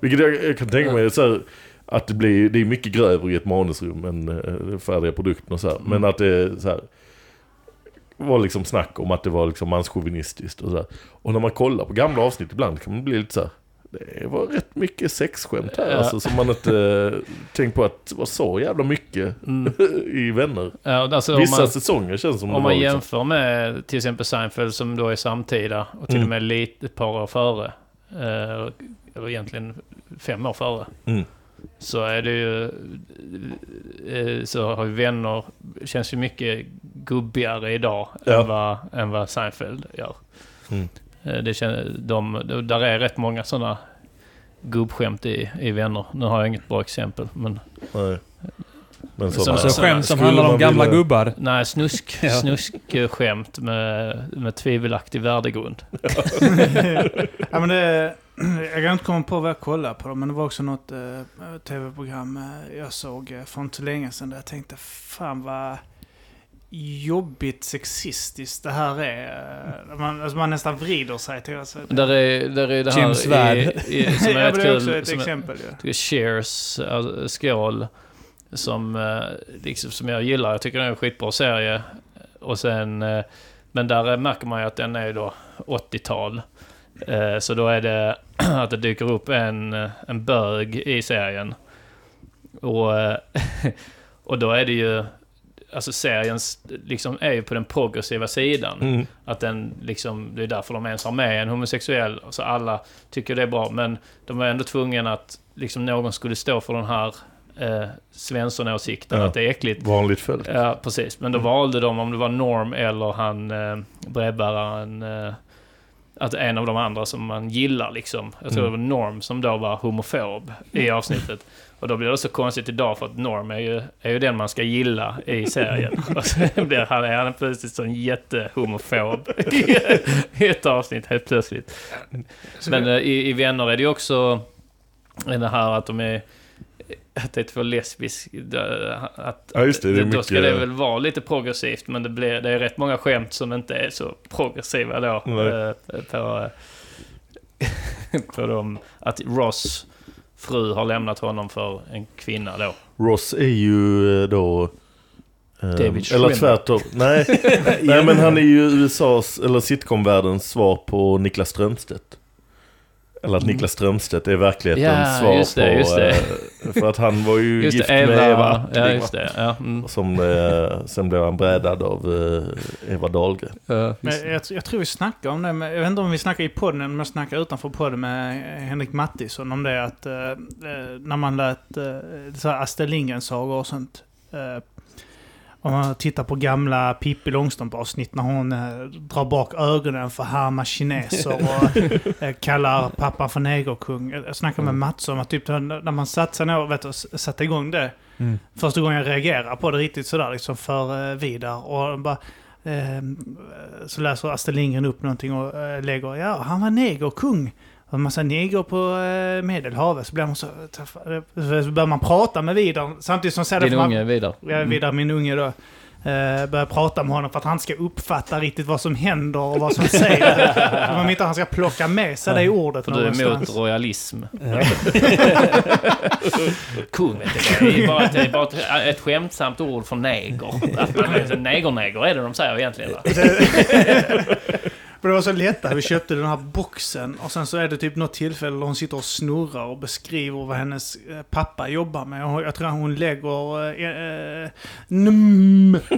Vilket jag, jag kan tänka mig så här, att det blir, det är mycket grövre i ett manusrum än färdiga produkten och så här. Men att det så här, var liksom snack om att det var liksom manschauvinistiskt och så här. Och när man kollar på gamla avsnitt ibland kan man bli lite så här. Det var rätt mycket sexskämt här Ja. alltså som man inte eh, tänkt på att det var så jävla mycket mm, i Vänner. ja, alltså, Vissa man, säsonger känns som det Om var man liksom. jämför med till exempel Seinfeld som då är samtida och till Mm. och med lite ett par år före. Eh, eller egentligen fem år före. Mm. Så är det ju... eh, Så har ju vänner... Känns ju mycket gubbigare idag Ja. än, vad, än vad Seinfeld gör. Mm. Eh, Det känner, de, de, där är rätt många sådana gubbskämt i, i Vänner. Nu har jag inget bra exempel, men... Nej. Men Så- sådana, så Alltså skämt som handlar om gamla vilja- gubbar. Nej, snusk, Ja. snuskskämt med, med tvivelaktig värdegrund. ja, men det, jag kan inte komma på vad jag kollade på, men det var också något eh, tv-program eh, jag såg eh, för inte så länge sedan där jag tänkte fan vad jobbigt sexistiskt det här är. Man, alltså man nästan vrider sig till alltså, Där är, där är det här Jims värld. som är ja, det är också kul. ett exempel ju. tycker Cheers, alltså, skål, som, eh, liksom, som jag gillar. Jag tycker det är en skitbra serie. Och sen, eh, men där märker man ju att den är ju då 80-tal. Eh, Så då är det att det dyker upp en, en bög i serien. Och, och då är det ju... Alltså serien s- liksom är ju på den progressiva sidan. Mm. Att den liksom, det är därför de ens har med en homosexuell. Så alla tycker det är bra. Men de var ändå tvungna att liksom någon skulle stå för den här eh, Svensson-åsikten. Ja. Att det är äckligt. Vanligt följd. Ja, precis. Men då valde de om det var Norm eller han eh, brevbäraren. Eh, att en av de andra som man gillar liksom. Jag tror Mm. det var Norm som då var homofob i avsnittet. Och då blir det så konstigt idag för att Norm är ju, är ju den man ska gilla i serien. Och så blir han, är han plötsligt sån jättehomofob i, i ett avsnitt helt plötsligt. Men eh, i, i Vänner är det ju också det här att de är att det är två lesbisk... Att, Ja, just det, det är då ska mycket- det väl vara lite progressivt, men det, blir, det är rätt många skämt som inte är så progressiva då. Nej. eh, På, eh, på dem. Att Ross fru har lämnat honom för en kvinna då. Ross är ju eh, då... eh, David eller Schwimmer. tvärtom. Nej. Nej, men han är ju USAs, eller sitcomvärldens svar på Niklas Strömstedt. Eller att Niklas Strömstedt är verklighetens Ja, svar just det, på... just det. eh, För att han var ju Just gift det, Eva. med Eva Attling, ja, just det. Ja, mm. Som, eh, sen blev han brädad av eh, Eva Dahlgren. Ja, Men jag, jag tror vi snackade om det, men jag vet inte om vi snackar i podden eller om jag snackar utanför podden med Henrik Mattisson om det att eh, eh, när man lät så här Astrid Lindgren-sagor och sånt. Eh, om man tittar på gamla Pippi Långstrump-avsnitt när hon eh, drar bak ögonen för härma kineser och eh, kallar pappan för negerkung. Jag snackade med Mats om att typ när man satte sig ner och vet, du, s- satte igång det. Mm. Första gången jag reagerade på det riktigt sådär liksom för eh, Vidar. Och bara, eh, så läser Astrid Lindgren upp någonting och eh, lägger ja, han var negerkung. En massa neger på eh, Medelhavet. Så blir man så... Så börjar man prata med Vidar samtidigt som Din man- unge vidare. Ja, Vidar, min unge då. Eh, börjar prata med honom för att han ska uppfatta riktigt vad som händer och vad som säger. Om inte han ska plocka med sig det ordet För du är någonstans. emot royalism. Kung, vet du. Det är bara, ett, det är bara ett, ett skämtsamt ord för neger. Att man är, neger-neger är det de säger egentligen. För det var så lätt att vi köpte den här boxen och sen så är det typ något tillfälle där hon sitter och snurrar och beskriver vad hennes eh, pappa jobbar med. Och jag tror att hon lägger... Eh, eh, nm.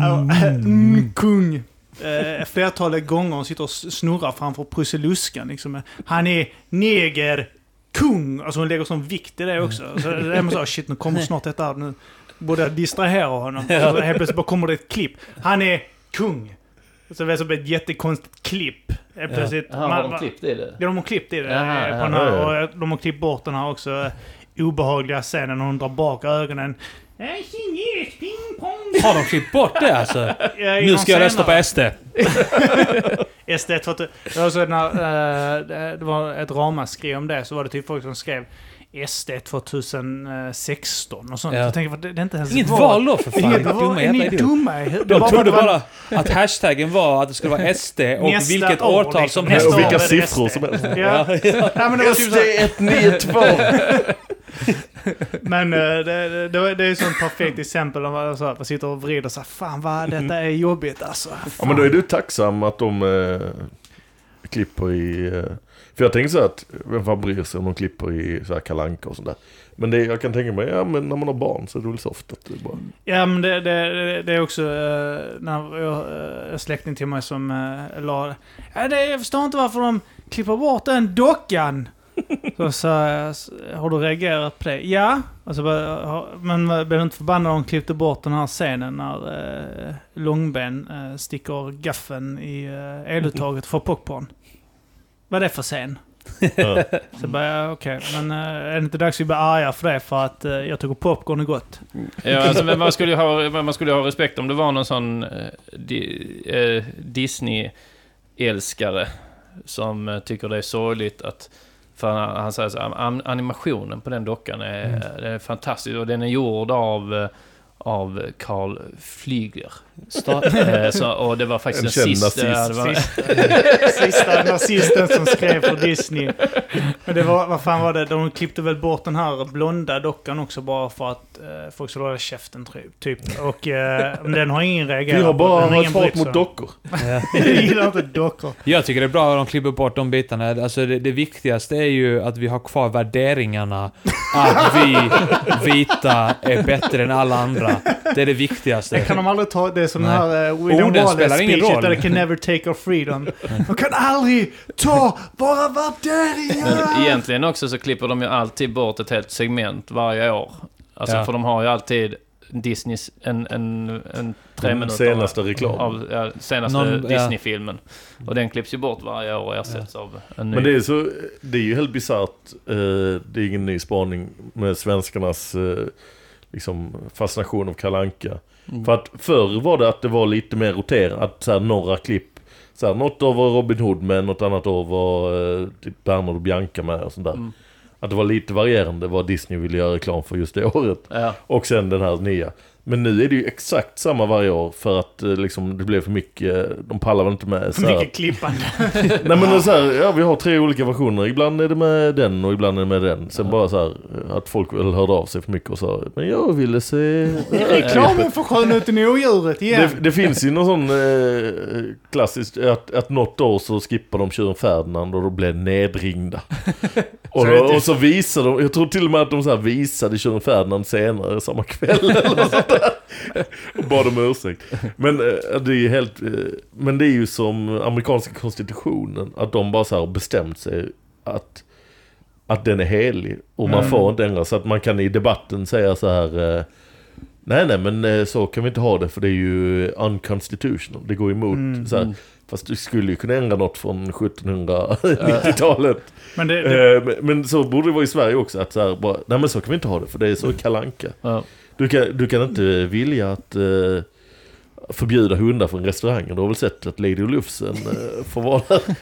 Ja, mm, kung. Eh, flertalet gånger hon sitter och snurrar framför Prussiluskan. Liksom. Han är neger kung. Alltså hon lägger sån vikt i det också. Så det är man så, shit nu kommer snart detta. Nu borde jag distrahera honom. Så helt plötsligt bara kommer det ett klipp. Han är kung. Så det är som ett jättekonstigt klipp. Helt plötsligt. Jaha, har man- de klippt i det? Ja, de har klippt i det. Jaha, eh, ja, på den här, ja, och eh, de har klippt bort den här också eh, obehagliga scenen när hon drar bak ögonen. Eh. Har de klippt bort det alltså? Ja, Nu ska jag rösta på SD. SD 2000. Det var, så när, eh, det- det var ett ramaskri om det, så var det typ folk som skrev SD 2016 och sånt. Ja. Jag tänker, det, det är inte ens Inget val. val då för Det är fan. Inget Dumma. Är jävla ni idiot. dumma i huvudet? Det De trodde för bara att hashtaggen var att det skulle vara SD och Nästa vilket år, årtal liksom. som helst. Och vilka är siffror SD. som helst. Ja. ja, men det typ. SD 192! Men eh, det, det, är ett sånt perfekt exempel om man, så här, man sitter och vrider så här, Fan vad detta är jobbigt alltså. Ja men då är du tacksam att de eh, klipper i... Eh, för jag tänker så att, vem fan bryr sig om de klipper i så här kalanka och sånt där. Men det, jag kan tänka mig, ja men när man har barn så är det väl soft att det bara... Ja men det, det, det, är också uh, när jag, uh, en släkting till mig som uh, la... Ja, det, jag förstår inte varför de klipper bort den dockan. Så sa jag, har du reagerat på det? Ja. Alltså, men blev du inte förbannad om de klippte bort den här scenen när eh, Långben eh, sticker gaffeln i eh, eluttaget för popcorn? Vad är det för scen? Ja. Så bara, okej, men uh, är det inte dags att vi blir arga för det för att uh, jag tycker popcorn är gott? Ja, alltså, men man, skulle ju ha, man skulle ju ha respekt om det var någon sån eh, eh, Disney-älskare som eh, tycker det är sorgligt att... För han, han säger så här, "Am- animationen på den dockan är, Mm. den är fantastisk och den är gjord av, eh, av Carl Flygler. Eh, så, och det var faktiskt En den sista... nazist. Var, Sista nazisten som skrev för Disney. Men det var, vad fan var det? De klippte väl bort den här blonda dockan också bara för att eh, folk skulle hålla käften typ. Och eh, den har ingen reagerat Vi har bara ingen hat mot dockor. Jag gillar inte dockor. Jag tycker det är bra att de klipper bort de bitarna. Alltså det, det viktigaste är ju att vi har kvar värderingarna. Att vi vita är bättre än alla andra. Det är det viktigaste. Det kan de aldrig ta. Det är som den här uh, William Orden Wallace spelar ingen roll. Can never take our freedom. De kan aldrig ta våra värderingar! egentligen också så klipper de ju alltid bort ett helt segment varje år. Alltså Ja. för de har ju alltid Disneys, en, en, en tre Den minuter senaste reklam. av ja, senaste Någon- ja. Disney-filmen. Och den klipps ju bort varje år och ersätts av en ny. Men det är, så, det är ju helt bisarrt. Eh, det är ingen ny spaning med svenskarnas eh, liksom, fascination av Kalanka. Mm. För att förr var det att det var lite mer roterat. Så här, några klipp. Så här, något år var Robin Hood med, något annat år var eh, typ Bernhard och Bianca med och sånt där. Mm. Att det var lite varierande vad Disney ville göra reklam för just det året. Ja. Och sen den här nya. Men nu är det ju exakt samma varje år för att eh, liksom, det blev för mycket, de pallar väl inte med så här. Mycket klippande. Nej men så här, ja vi har tre olika versioner, ibland är det med den och ibland är det med den. Sen bara så här, att folk väl hörde av sig för mycket och sa Men jag ville se... Reklamen för Skönheten och odjuret igen. Det, det finns ju någon sån eh, klassisk, att, att något år så skippar de tjuren Ferdinand och då blev nedringda. och, då, typ- och så visar de, jag tror till och med att de så här visade tjuren Ferdinand senare samma kväll eller sånt. Och bad om ursäkt. Men eh, det är ju helt, eh, men det är ju som amerikanska konstitutionen, att de bara så här bestämt sig att att den är helig och man Mm. får inte ändra så att man kan i debatten säga så här eh, Nej nej men så kan vi inte ha det för det är ju unconstitutional, det går emot Mm, så här. Fast du skulle ju kunna ändra något från 1790-talet. Men det, det, men- men så borde det vara i Sverige också att så här, bara, nej men så kan vi inte ha det för det är så kalanka. Ja. Du kan, du kan inte vilja att eh, förbjuda hundar från restauranger. Du har väl sett att Lady Lufsen eh, får vara där?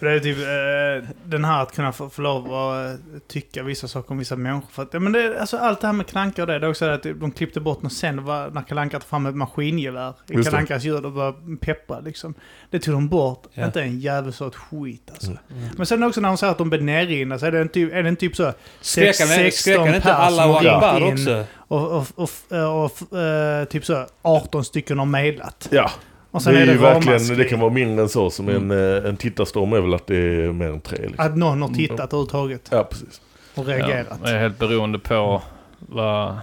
det är typ eh, den här att kunna få, få lov att eh, tycka vissa saker om vissa människor. För att, ja, men det, alltså, allt det här med Kalanka och det, det är också det att de klippte bort något sen. Var när Kalanka tog fram ett maskingevär i. Kalankas ljud och började peppra liksom. Det tog de bort. Ja. Inte en jävel ett skit alltså. Mm. Men sen också när de säger att de blir nerringda så är det en typ, är det en typ så... Han 16 skrek han inte alla och in också? Och, och, och, och, och eh, typ så 18 stycken har mejlat. Ja, Och sen det är, är det ju verkligen, det kan vara mindre än så. Som en, eh, en tittarstorm är väl att det är mer än tre. Liksom. Att någon har tittat överhuvudtaget Ja, precis. och reagerat. Ja, det är helt beroende på vad,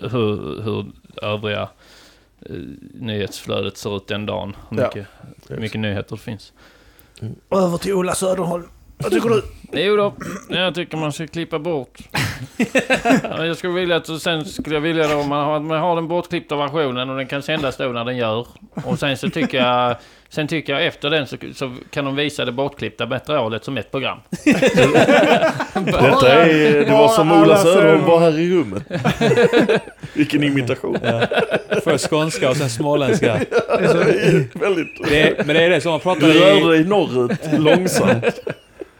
hur, hur övriga eh, nyhetsflödet ser ut den dagen. Hur Ja. mycket, hur mycket nyheter det finns. Över till Ola Söderholm. Vad tycker du? Jo då, jag tycker man ska klippa bort. Ja, jag skulle vilja att, sen skulle jag vilja då, man har, man har den bortklippta versionen och den kan sändas då när den gör. Och sen så tycker jag, sen tycker jag efter den så, så kan de visa det bortklippta materialet som ett program. Detta är, det var som Ola Söderholm var här i rummet. Vilken imitation. Först skånska och sen småländska. Väldigt. Det är, men det är det som man pratar Du rörde i... dig norrut långsamt.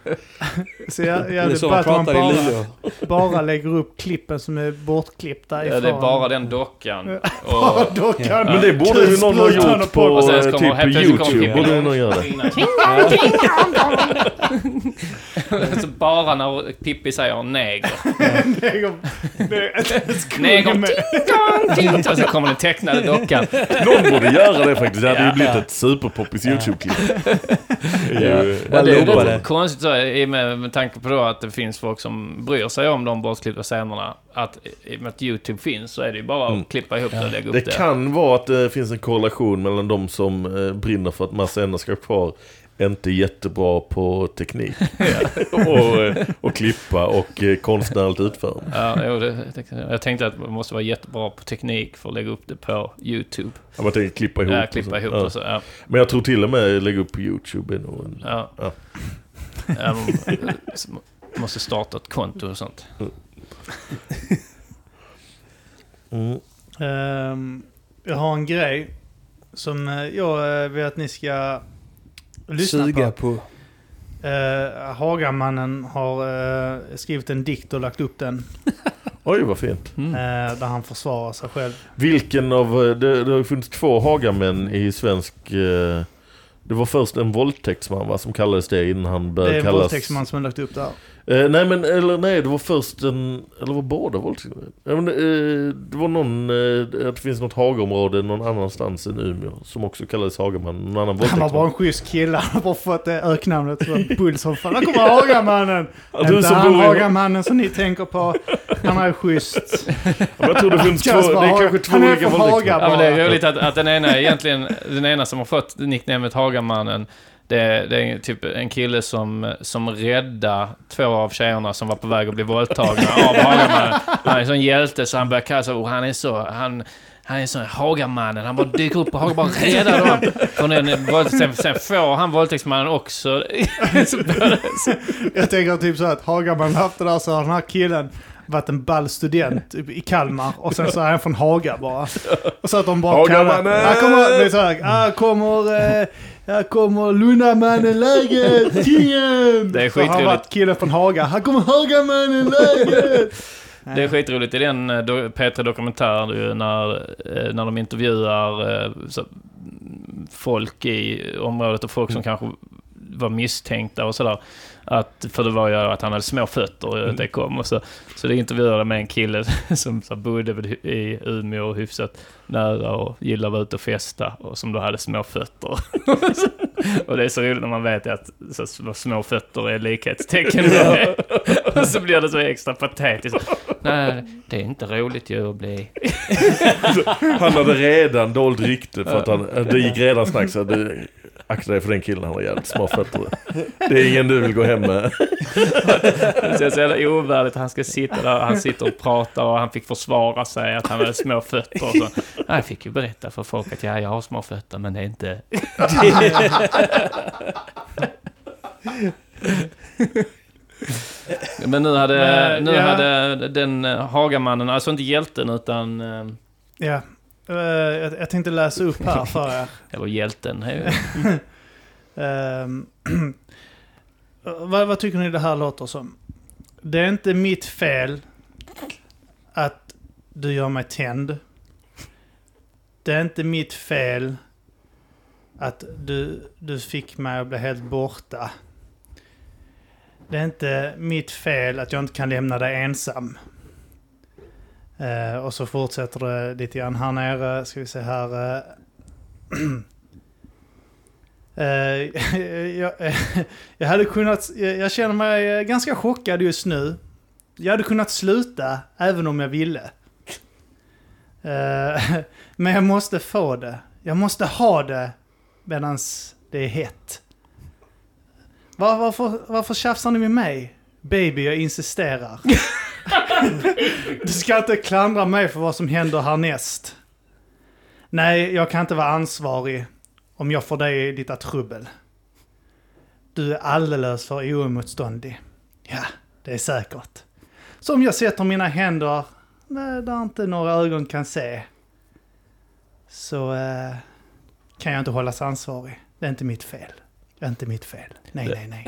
Så jag, jag man bara man pratar i bara, Luleå. bara lägger upp klippen som är bortklippta Ja, ifrån. det är bara den dockan. Ja, Och, då kan Men det borde ju någon ha gjort på Och sen så eh, typ YouTube. Borde någon göra det. så bara när Pippi säger neger. Neger... Neger... Och så kommer den tecknade dockan. Någon borde göra det faktiskt. Det hade ju Ja. blivit ett superpoppis YouTube-klipp. Ja, det är konstigt så, i och med, med tanke på då att det finns folk som bryr sig om de bortklippta scenerna. Att i och med att YouTube finns så är det ju bara att Mm. klippa ihop det och lägga upp Det det. kan vara att det finns en korrelation mellan de som eh, brinner för att massa ändå ska kvar inte jättebra på teknik. och, eh, och klippa och eh, konstnärligt utförande. Ja, jo, det, det, jag tänkte att man måste vara jättebra på teknik för att lägga upp det på YouTube. Ja, man tänker klippa ihop. Ja, och klippa så. ihop Ja. och så. Ja, Men jag tror till och med lägga upp på YouTube är nog en... ja. Ja. Ja, man måste starta ett konto och sånt. Mm. Ehm, jag har en grej som eh, jag eh, vill att ni ska lyssna Suga på. på. Uh, Hagamannen har eh, skrivit en dikt och lagt upp den. Oj, vad fint. Mm. eh, där han försvarar sig själv. Vilken av... eh, Det, det har funnits två Hagamän i svensk... eh, Det var först en våldtäktsman va, som kallades det innan han Det började är en kallas... våldtäktsman som har lagt upp det här. Eh, nej men, eller nej, det var först en... Eller var båda men, eh, det var någon... Eh, att det finns något Hagaområde någon annanstans än Umeå som också kallades Hagaman. Någon annan Han var bara en schysst kille. Han har bara fått det öknamnet. Så Bull som fan. Här kommer Hagamannen! Ja, du Inte som han bor i... Hagamannen som ni tänker på. Han är schysst. Ja, men jag tror det finns två... Det bara är Haga- kanske två han är olika från våldtäktsmän. Haga. Ja, men det är roligt att, att den ena egentligen, den ena som har fått nicknamet Hagamannen, det, det är typ en kille som, som räddar två av tjejerna som var på väg att bli våldtagna av Hagamannen. Han är en sån hjälte så han börjar kalla sig, han är så, han, han är sån Hagamannen, han bara dyker upp på Haga bara räddar dem. Från den, sen, sen får han våldtäktsmannen också. Jag tänker typ så att Hagamannen haft det där så har den här killen varit en ball student i Kalmar och sen så är han från Haga bara. Och så att de bara kallar... Här kommer, det så här, här kommer, eh, här kommer Lundamannen läget, tingen! Det är Så har han skitroligt. varit killen från Haga, här kommer Hagamannen läget! Det är skitroligt i den eh, do- P3 Dokumentär när, eh, när de intervjuar eh, så, mm, folk i området och folk som kanske var misstänkta och sådär. Att, för det var ju att han hade små fötter, mm. det kom. Och så, så det intervjuade med en kille som så bodde i Umeå hyfsat nära och gillade att vara ute och festa och som då hade små fötter. och det är så roligt när man vet att så, små fötter är likhetstecken. Och så blir det så extra patetiskt. Nej, det är inte roligt ju att bli... Han hade redan dolt rykte för att han, det gick redan det, akta dig för den killen, han har jävligt små fötter. Det är ingen du vill gå hem med. Det känns så jävla ovärdigt. Han ska sitta där, han sitter och pratar och han fick försvara sig att han hade små fötter. Och så. Jag fick ju berätta för folk att ja, jag har små fötter men det är inte... Men nu hade, Men, nu ja. hade den eh, Hagamannen, alltså inte hjälten utan... eh, Ja. Eh, jag, jag tänkte läsa upp här för er. Eller hjälten. Ehm, vad, vad tycker ni det här låter som? Det är inte mitt fel att du gör mig tänd. Det är inte mitt fel att du, du fick mig att bli helt borta. Det är inte mitt fel att jag inte kan lämna dig ensam. Eh, och så fortsätter det lite grann här nere. Ska vi se här. eh. Eh, jag, eh, jag hade kunnat... Jag, jag känner mig eh, ganska chockad just nu. Jag hade kunnat sluta även om jag ville. Eh, men jag måste få det. Jag måste ha det medan det är hett. Var, varför, varför tjafsar ni med mig? Baby, jag insisterar. du ska inte klandra mig för vad som händer härnäst. Nej, jag kan inte vara ansvarig om jag får dig i lite trubbel. Du är alldeles för oemotståndlig. Ja, det är säkert. Så om jag sätter mina händer där där inte några ögon kan se så eh, kan jag inte hållas ansvarig. Det är inte mitt fel. Det är inte mitt fel. Nej, nej, nej.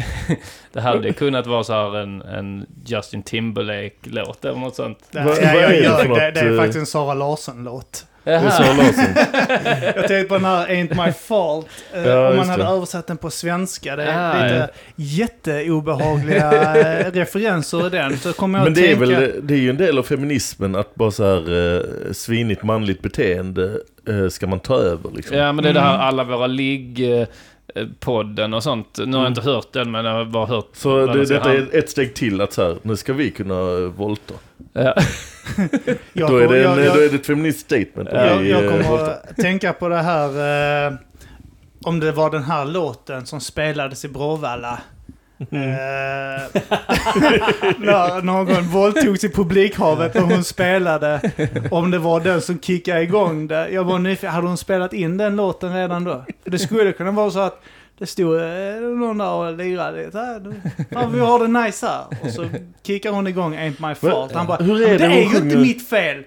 Det hade kunnat vara så här en, en Justin Timberlake-låt eller något sånt. Det, ja, är jag, det jag, för det, det är eh? faktiskt en Sara Larsson-låt. Det är. Jag tänkte på den här Ain't My Fault. Eh, Ja, om man hade det. översatt den på svenska. Det är Ah, lite jätteobehagliga eh, referenser i den. Så kommer jag Men att det är, tänka... väl, det är ju en del av feminismen att bara så här svinigt manligt beteende ska man ta över liksom. Ja, men det är det här Mm. alla våra ligg... eh, podden och sånt. Nu har jag inte hört den, men jag har bara hört... Så det, detta är ett steg till att så här, nu ska vi kunna eh, volta. Ja. Då är, det en, jag, jag, då är det ett feministiskt statement. jag, jag eh, kommer att tänka på det här... Eh, om det var den här låten som spelades i Bråvalla. Mm. När någon våldtogs i publikhavet och hon spelade. Om det var den som kickade igång det. Jag var nyfiken, hade hon spelat in den låten redan då? Det skulle kunna vara så att det stod eh, någon där och lirade lite. här, du- Fan, vi har det nice här. Och så kickar hon igång Ain't My Fault. Han bara, Hur är "Ja, men det det är ju inte sjunger?" mitt fel.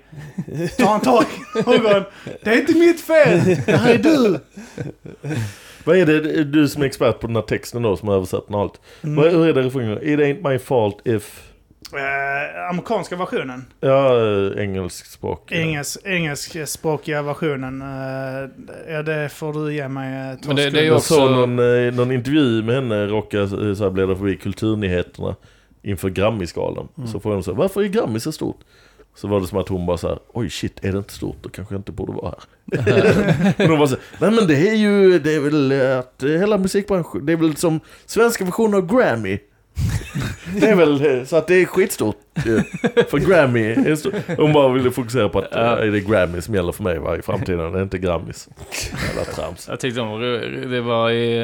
Tar han tag i. Det är inte mitt fel. Det här är du. Vad är det, du som är expert på den här texten då, som har översatt den och allt. Mm. Vad, hur är det refrängen? It ain't my fault if... Eh, amerikanska versionen. Ja, eh, engelsk språk. Engelsk, engelskspråkiga versionen. eh, ja, det får du ge mig. eh, Men det- det är sekunder. Jag också- såg någon, eh, någon intervju med henne råka eh, så här bläddra förbi kulturnyheterna inför Grammisgalan. Mm. Så frågade hon så här, varför är Grammy så stort? Så var det som att hon bara så här, oj shit, är det inte stort då kanske jag inte borde vara här. Men hon bara så här, nej men det är ju, det är väl eh, att hela musikbranschen, det är väl som svenska versionen av Grammy. Det är väl eh, så att det är skitstort. eh, För Grammy är stort. Hon bara ville fokusera på att eh, Ja. det är Grammy som gäller för mig va, i framtiden, det är inte Grammis. Jävla trams. Jag tyckte ro- det var i,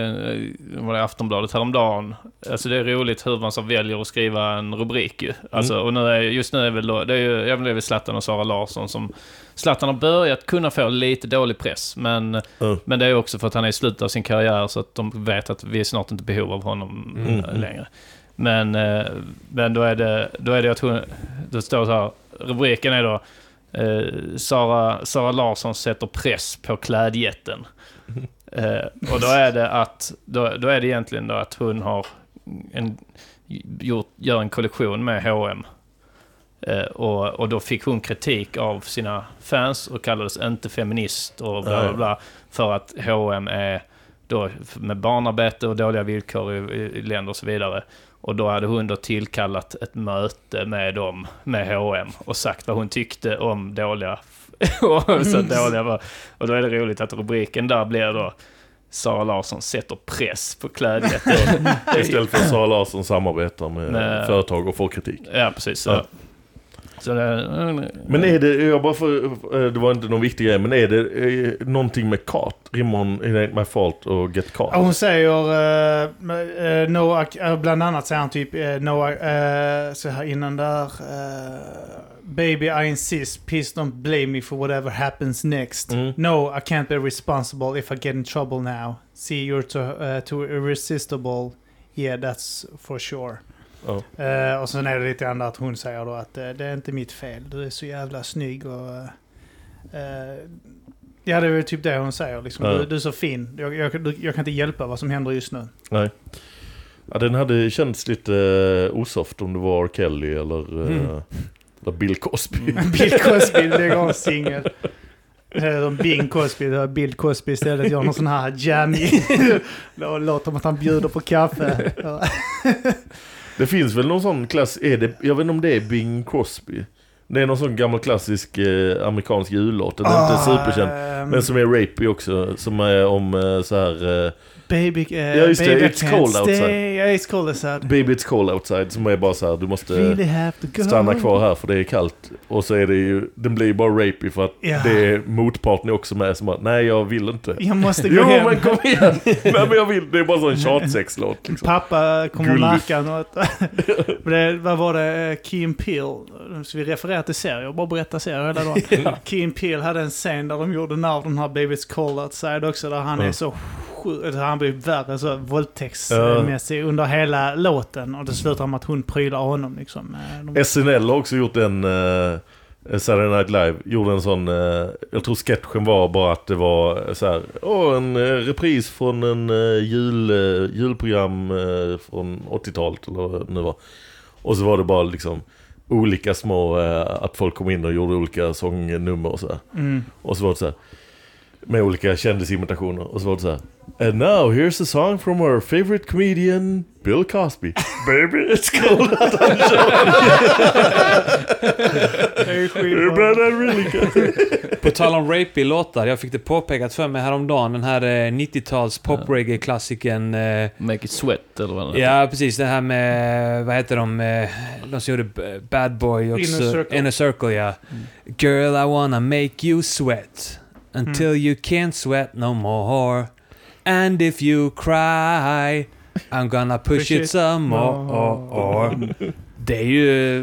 det var i Aftonbladet häromdagen. Alltså det är roligt hur man så väljer att skriva en rubrik ju. Alltså, och nu är, just nu är väl då, det är ju, jag blev Zlatan och Sara Larsson som... Zlatan har börjat kunna få lite dålig press, men, Mm. men det är också för att han är i slutet av sin karriär så att de vet att vi är snart inte behov av honom Mm. eh, längre. Men, eh, men då är det, då är det att hon, då står det så här, rubriken är då eh, Sara, Sara Larsson sätter press på klädjätten. Eh, och då är det att, då, då är det egentligen då att hon har en, gjort, gör en kollektion med H&M och, och då fick hon kritik av sina fans och kallades inte feminist och bla bla bla. För att H&M är då med barnarbete och dåliga villkor i, i länder och så vidare. Och då hade hon då tillkallat ett möte med dem, med H&M och sagt vad hon tyckte om dåliga... och så dåliga var. Och då är det roligt att rubriken där blir då Sara Larsson sätter press på klädjätten. Istället för att Sara Larsson samarbetar med Nej. företag och får kritik. ja, precis. Så, Ja. Men är det, jag bara för, eh, det var inte någon viktig grej, men är det eh, någonting med Kat? Rimmar hon It ain't my fault och Get Caught? Ja, hon säger, uh, uh, no, uh, bland annat säger han typ, uh, no, uh, så här innan där, uh, Baby I insist, please don't blame me for whatever happens next. Mm. No, I can't be responsible if I get in trouble now. See, you're too, uh, too irresistible. Yeah, that's for sure. Eh, och sen är det lite grann att hon säger då att eh, det är inte mitt fel. Du är så jävla snygg och... eh, eh, ja, det är väl typ det hon säger. Liksom. Ja. Du, du är så fin. Jag, jag, du- jag kan inte hjälpa vad som händer just nu. Nej. Ja, den hade känts lite uh, osoft om det var R. Kelly eller, eh, Mm. eller Bill Cosby. Bill Cosby lägger av singel. Eh, De Bing Cosby, det var Bill Cosby istället gör någon sån här jammy. Lå- Låter som att han bjuder på kaffe. Det finns väl någon sån klass, är det, jag vet inte om det är Bing Crosby. Det är någon sån gammal klassisk eh, amerikansk jullåt. Den är inte superkänd. ehm, Men som är rapey också. Som är om eh, så här eh, Baby, eh, Ja, just det. baby I It's can't cold stay. outside. Yeah, it's cold outside. Baby It's Cold Outside. Som är bara så här, du måste Really stanna kvar här för det är kallt. Och så är det ju, den blir ju bara rapey för att Ja. det är motparten också med som bara, nej jag vill inte. Jag måste gå Jo hem. men kom igen! nej men jag vill, det är bara en sån tjatsexlåt liksom. Pappa kommer märka något. Det, vad var det? Key and Peele. Så vi refererar till serier, bara berätta serier hela dagen. Key and Peele hade en scen där de gjorde när den här Baby's Cold Outside också. Där han Ja. är så sjuk, han blir värre så våldtäktsmässig under hela låten. Och det slutar med att hon prylar honom liksom. Eh, De, SNL har också gjort en, uh, Saturday Night Live, gjorde en sån, eh, jag tror sketchen var bara att det var så här, åh en repris från en jul, julprogram från 80-talet eller vad det nu var. Och så var det bara liksom olika små, eh, att folk kom in och gjorde olika sångnummer och så här. mm. Och så var det så här, med olika kändisimitationer. Och så var det så här. And now here's a song from our favorite comedian Bill Cosby. Baby it's cold out on can. På tal om rapey låtar, jag fick det påpekat för mig häromdagen, den här eh, 90-tals pop-reggae-klassikern... Eh, Make it sweat eller vad det ja, precis. Det här med, vad heter de, eh, de som gjorde Bad Boy också. Inner Circle. Inner Circle, ja. Girl, I wanna make you sweat until Mm. you can't sweat no more. And if you cry, I'm gonna push, it, some more. Det är ju...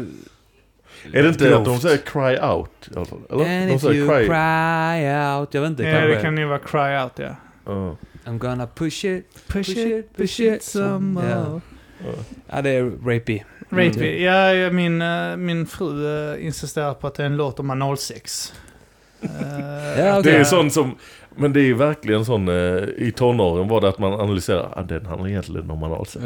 Är det inte att de Grovt. säger cry out i alla fall? Eller? And de if you cry. cry out. Jag vet inte, Ja, kanske. det kan ju vara Cry Out ja. Ja. I'm gonna push it, Push push it, push it some more. more. Ja, det är rapey. Rapey. Ja, ja, min, eh, min fru uh, insisterar på att det är en låt om 06. Ja, okej. Det är sån som, men det är verkligen sån, eh, i tonåren var det att man analyserar, ah, den handlar egentligen om analsex.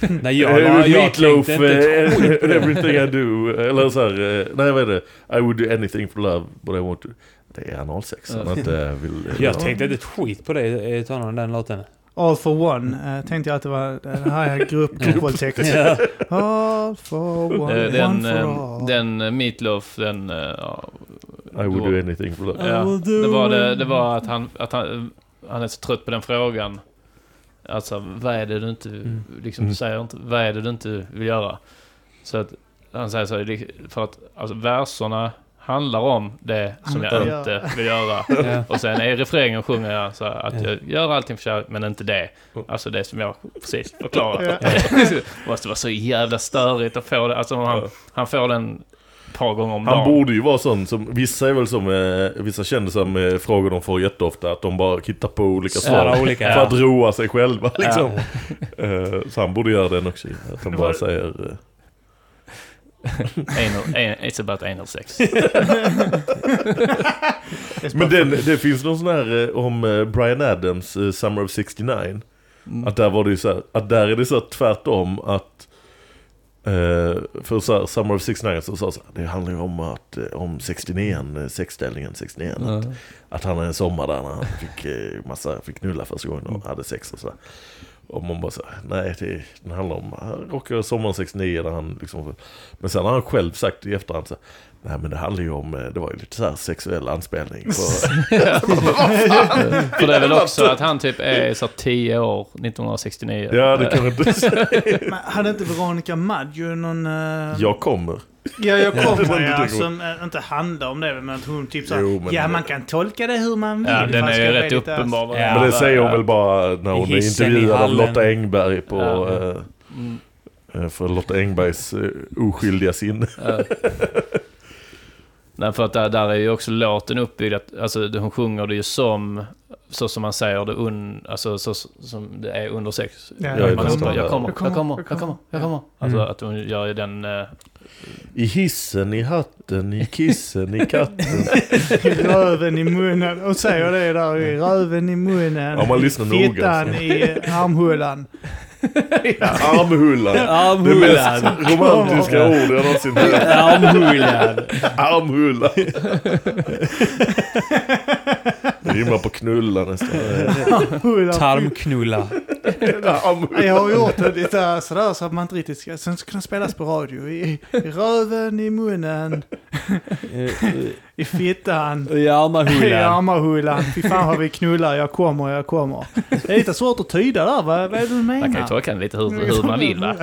Nej, jag, Eh, jag, jag Meatloaf, eh, everything I do, eller så här, nej vad är det? I would do anything for love, but I want to... Det är analsex, han inte vill... Jag tänkte inte ett skit på det i tonåren, den låten. All for one uh, tänkte jag att det var det här är grupp, gruppvåldtäkt. Ja. All for one, Eh, Den, one for eh, all. den eh, Meatloaf, den... eh, I would do anything for love. Ja, det var, det, det var att, han, att han, han är så trött på den frågan. Alltså, vad är det du inte... Mm. Liksom, Mm. säger inte, vad är det du inte vill göra? Så att han säger så, här, för att alltså, verserna handlar om det som jag Ja. inte vill göra. Ja. Och sen i refrängen sjunger jag så att Ja. jag gör allting för kärlek, men inte det. Alltså det som jag precis förklarat. Det måste vara så jävla störigt att få det. Alltså han, han får den par gånger om Han dagen. borde ju vara sån som, vissa är väl som, eh, vissa kändisar med frågor de får jätteofta, att de bara hittar på olika svar. Ja, olika. För att roa sig själva liksom. Eh, så han borde göra den också. Att han bara säger... Anal, an- it's about anal sex. Men den, det finns någon sån här eh, om eh, Brian Adams, eh, Summer of 69. Mm. Att där var det ju så här, att där är det så här tvärtom att Eh, för så här, Summer of 69 så sa så här, det handlar ju om att, om 69, eh, sexställningen 69. Att, att han hade en sommar där när han fick, massa, fick knulla första gången och hade sex och sådär. Och man bara så nej det, den handlar om, han rockade sommaren 69 där han liksom, men sen har han själv sagt i efterhand så här, nej men det handlar ju om, eh, det var ju lite så här sexuell anspelning på, För det är väl också att han typ är så 10 år 1969. ja det kan man inte säga. Men hade inte Veronica Maggio någon... eh, Jag kommer. Ja, jag Ja, kommer ja, som eh, inte handlar om det, men att hon typ såhär, Jo, men- ja man kan tolka det hur man vill. Ja, den är ju rätt uppenbar. Ja. Men det säger hon ja. väl bara när hon är intervjuad av. Lotta Engberg på, Ja. eh, för Lotta Engbergs eh, oskyldiga sinne. Ja. Nej, för att där, där är ju också låten uppbyggd, att, alltså hon sjunger det ju som, så som man säger det, un, alltså så som det är under sex. Ja, jag man, jag, kommer, jag kommer, jag kommer, jag kommer, jag kommer. Alltså Mm. att hon gör ju den... eh, I hissen, i hatten, i kissen, i katten. I röven i munnen. Och säger det där, i röven i munnen. Om man lyssnar noga, Fittan i armhålan. Armhullan. Det mest romantiska ord jag någonsin hört. Armhullan. Armhullan. Det rimmar på knulla nästan. Tarmknulla. Jag har gjort det lite sådär så att man inte riktigt ska... Sen ska kunna spelas på radio. I, i röven, i munnen, i fittan. I I armhullan. armhålan. Fy fan vad vi knullar, jag kommer, jag kommer. Det är lite svårt att tyda där, vad, vad är det du Man kan ju menar? tolka den lite hur, hur man vill. Va?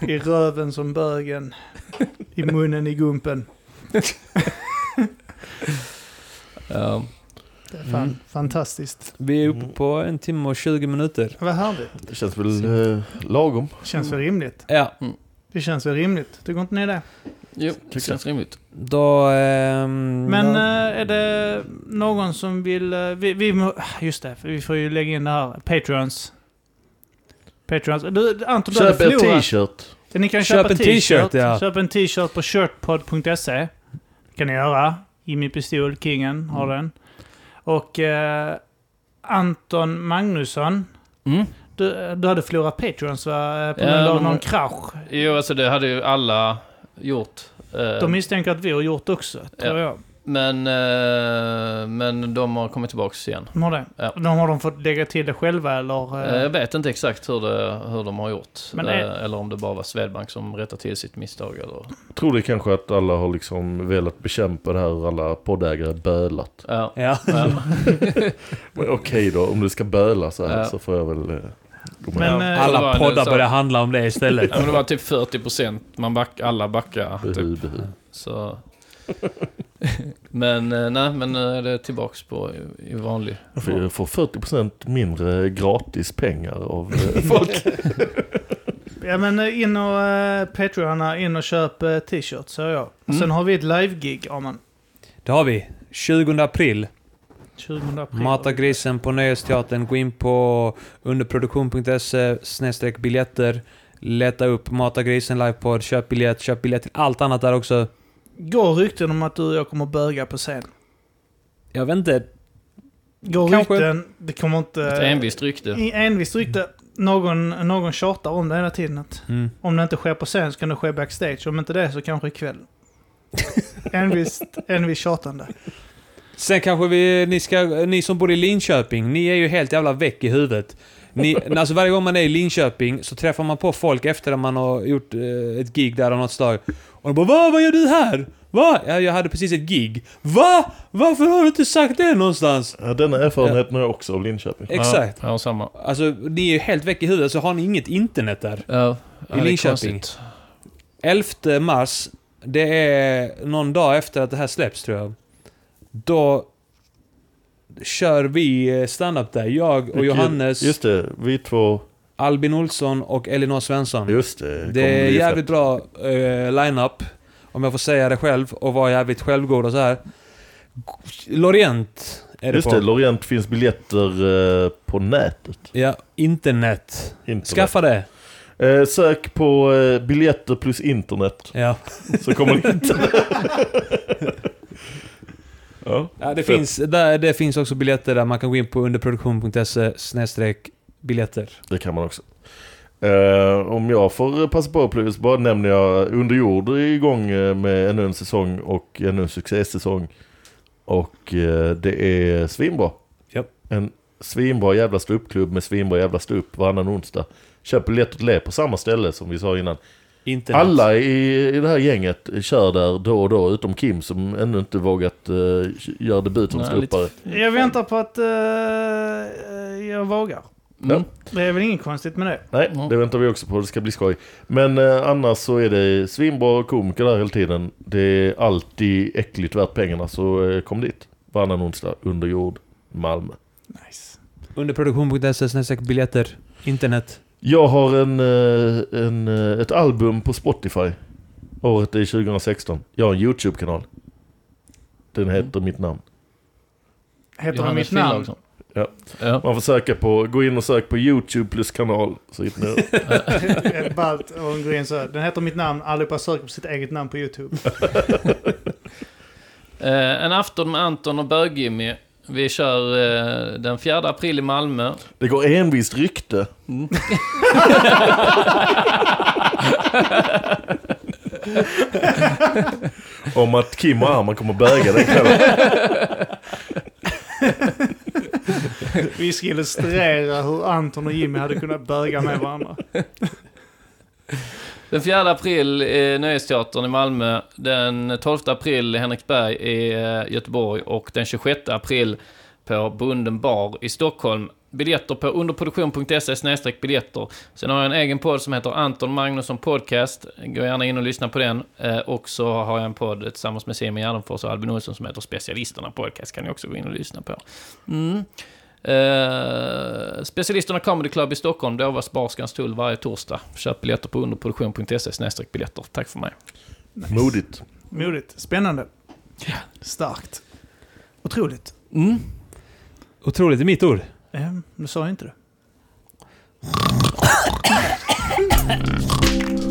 I röven som bögen. I munnen i gumpen. Ja. Det är fan Mm. fantastiskt. Vi är uppe på en timme och 20 minuter. Vad härligt. Det känns väl eh, lagom. Känns väl rimligt. Ja, Det känns väl rimligt. Tycker inte ni det? Jo, det jag. känns rimligt. då... ehm, Men då- eh, är det någon som vill... eh, Vi, vi, just det, för vi får ju lägga in det här. Patreons. Patreons. Du, Anton, du Köp en t-shirt. Ni kan Köp köpa en t-shirt, ja. Köp en t-shirt på shirtpod.se. kan ni göra. Jimmy Pistol, kingen, har Mm. den. Och eh, Anton Magnusson. Mm. Du, du hade förlorat Patreons va? På Ja, grund av någon krasch. Jo, alltså det hade ju alla gjort. Eh, De misstänker att vi har gjort också, tror jag. Men, eh, men de har kommit tillbaks igen. De har det. Ja. De har de fått lägga till det själva eller? Eh, eh, Jag vet inte exakt hur, det, hur de har gjort. Men är- Eller om det bara var Swedbank som rättade till sitt misstag. Eller... Tror det kanske att alla har liksom velat bekämpa det här, alla poddägare bölat. Ja. Ja. Okej då, om du ska böla så här Ja. så får jag väl. Men, Ja. Alla poddar så- börjar handla om det istället. Ja, men det var typ 40 procent. Man back, alla backar. Behu, Typ. behu. Så. men eh, nej, men nu är det tillbaks på i, i vanlig Jag får- Jag får 40% mindre gratis pengar av eh, folk. Ja men eh, in och uh, Patreona, in och köp uh, t-shirts säger jag. Mm. Sen har vi ett live-gig, Arman. Det har vi. 20 april. 20 april. Mata grisen på Nöjesteatern. Gå in på underproduktion.se snedstreck biljetter. Leta upp Mata grisen livepodd. Köp biljett. Köp biljett till allt annat där också. Går rykten om att du och jag kommer böga på scen. Jag vet inte. Går Kanske. rykten, det kommer inte... Ett envist rykte. I envist rykte. Någon, någon tjatar om det hela tiden. Att Mm. om det inte sker på scen så kan det ske backstage. Om inte det så kanske ikväll. envist, envist tjatande. Sen kanske vi, ni, ska, ni som bor i Linköping, ni är ju helt jävla väck i huvudet. Ni, alltså varje gång man är i Linköping så träffar man på folk efter att man har gjort eh, ett gig där av något slag. Och de bara Va? Vad gör du här? Va? Ja, jag hade precis ett gig. Va? Varför har du inte sagt det någonstans? Ja, denna erfarenheten har jag också av Linköping. Exakt. Ja, ja, samma. Alltså, ni är ju helt väck i huvudet så har ni inget internet där. Ja, är Linköping. konstigt. 11 mars, det är någon dag efter att det här släpps tror jag. Då kör vi stand-up där. Jag och Vilket- Johannes, Just det, vi två. Albin Olsson och Elinor Svensson. Just det. Det är jävligt bra uh, line-up. Om jag får säga det själv och vara jävligt självgod och så här. Lorient är det Just på. det, Lorient finns biljetter eh, på nätet. Ja, internet. internet. Skaffa det. Eh, sök på eh, biljetter plus internet. Ja. Så kommer det internet. Ja. ja det, finns, där, det finns också biljetter där man kan gå in på underproduktion.se biljetter. Det kan man också. Eh, om jag får passa på Plus, bara nämner jag Under jord är igång eh, med ännu en säsong och ännu en succésäsong. Och eh, det är svinbra. Japp. En svinbra jävla ståuppklubb med svinbra jävla ståupp varannan onsdag. Köp biljett och le på samma ställe som vi sa innan. Internet. Alla i, i det här gänget kör där då och då, utom Kim som ännu inte vågat uh, göra debut som ståuppare. Jag väntar på att eh, jag vågar. Mm. Det är väl inget konstigt med det. Nej, det väntar vi också på. Det ska bli skoj. Men eh, annars så är det svinbra komiker där hela tiden. Det är alltid äckligt värt pengarna, så eh, kom dit. Varannan onsdag, under jord, Malmö. Nice. Underproduktion.se biljetter. Internet. Jag har en, eh, en, eh, ett album på Spotify. Året är 2016. Jag har en YouTube-kanal. Den heter mitt namn. Heter Johannes mitt namn? Ja. Ja. Man får söka på, gå in och sök på YouTube plus kanal. Så hittar ni det. Ballt och gå in så. Den heter mitt namn. Allihopa söker på sitt eget namn på YouTube. Eh, en afton med Anton och Bög-Jimmy. Vi kör eh, den 4 april i Malmö. Det går envist rykte. Om att Kim och Arman kommer böga den kvällen. Vi ska illustrera hur Anton och Jimmy hade kunnat böga med varandra. Den 4 april i Nöjesteatern i Malmö. Den 12 april i Henriksberg i eh, Göteborg. Och den 26 april på Bunden bar i Stockholm. Biljetter på underproduktion.se biljetter. Sen har jag en egen podd som heter Anton Magnusson Podcast. Gå gärna in och lyssna på den. Eh, och så har jag en podd tillsammans med Simon Gärdenfors och Albin Olsson som heter Specialisterna Podcast. Kan ni också gå in och lyssna på. Mm. Eh, Specialisterna Comedy Club i Stockholm, Dovas Barskans tull varje torsdag. Köp biljetter på underproduktion.se biljetter. Tack för mig. Modigt. Modigt. Spännande. Starkt. Otroligt. Mm. Otroligt, är mitt ord. Eh, du sa inte det.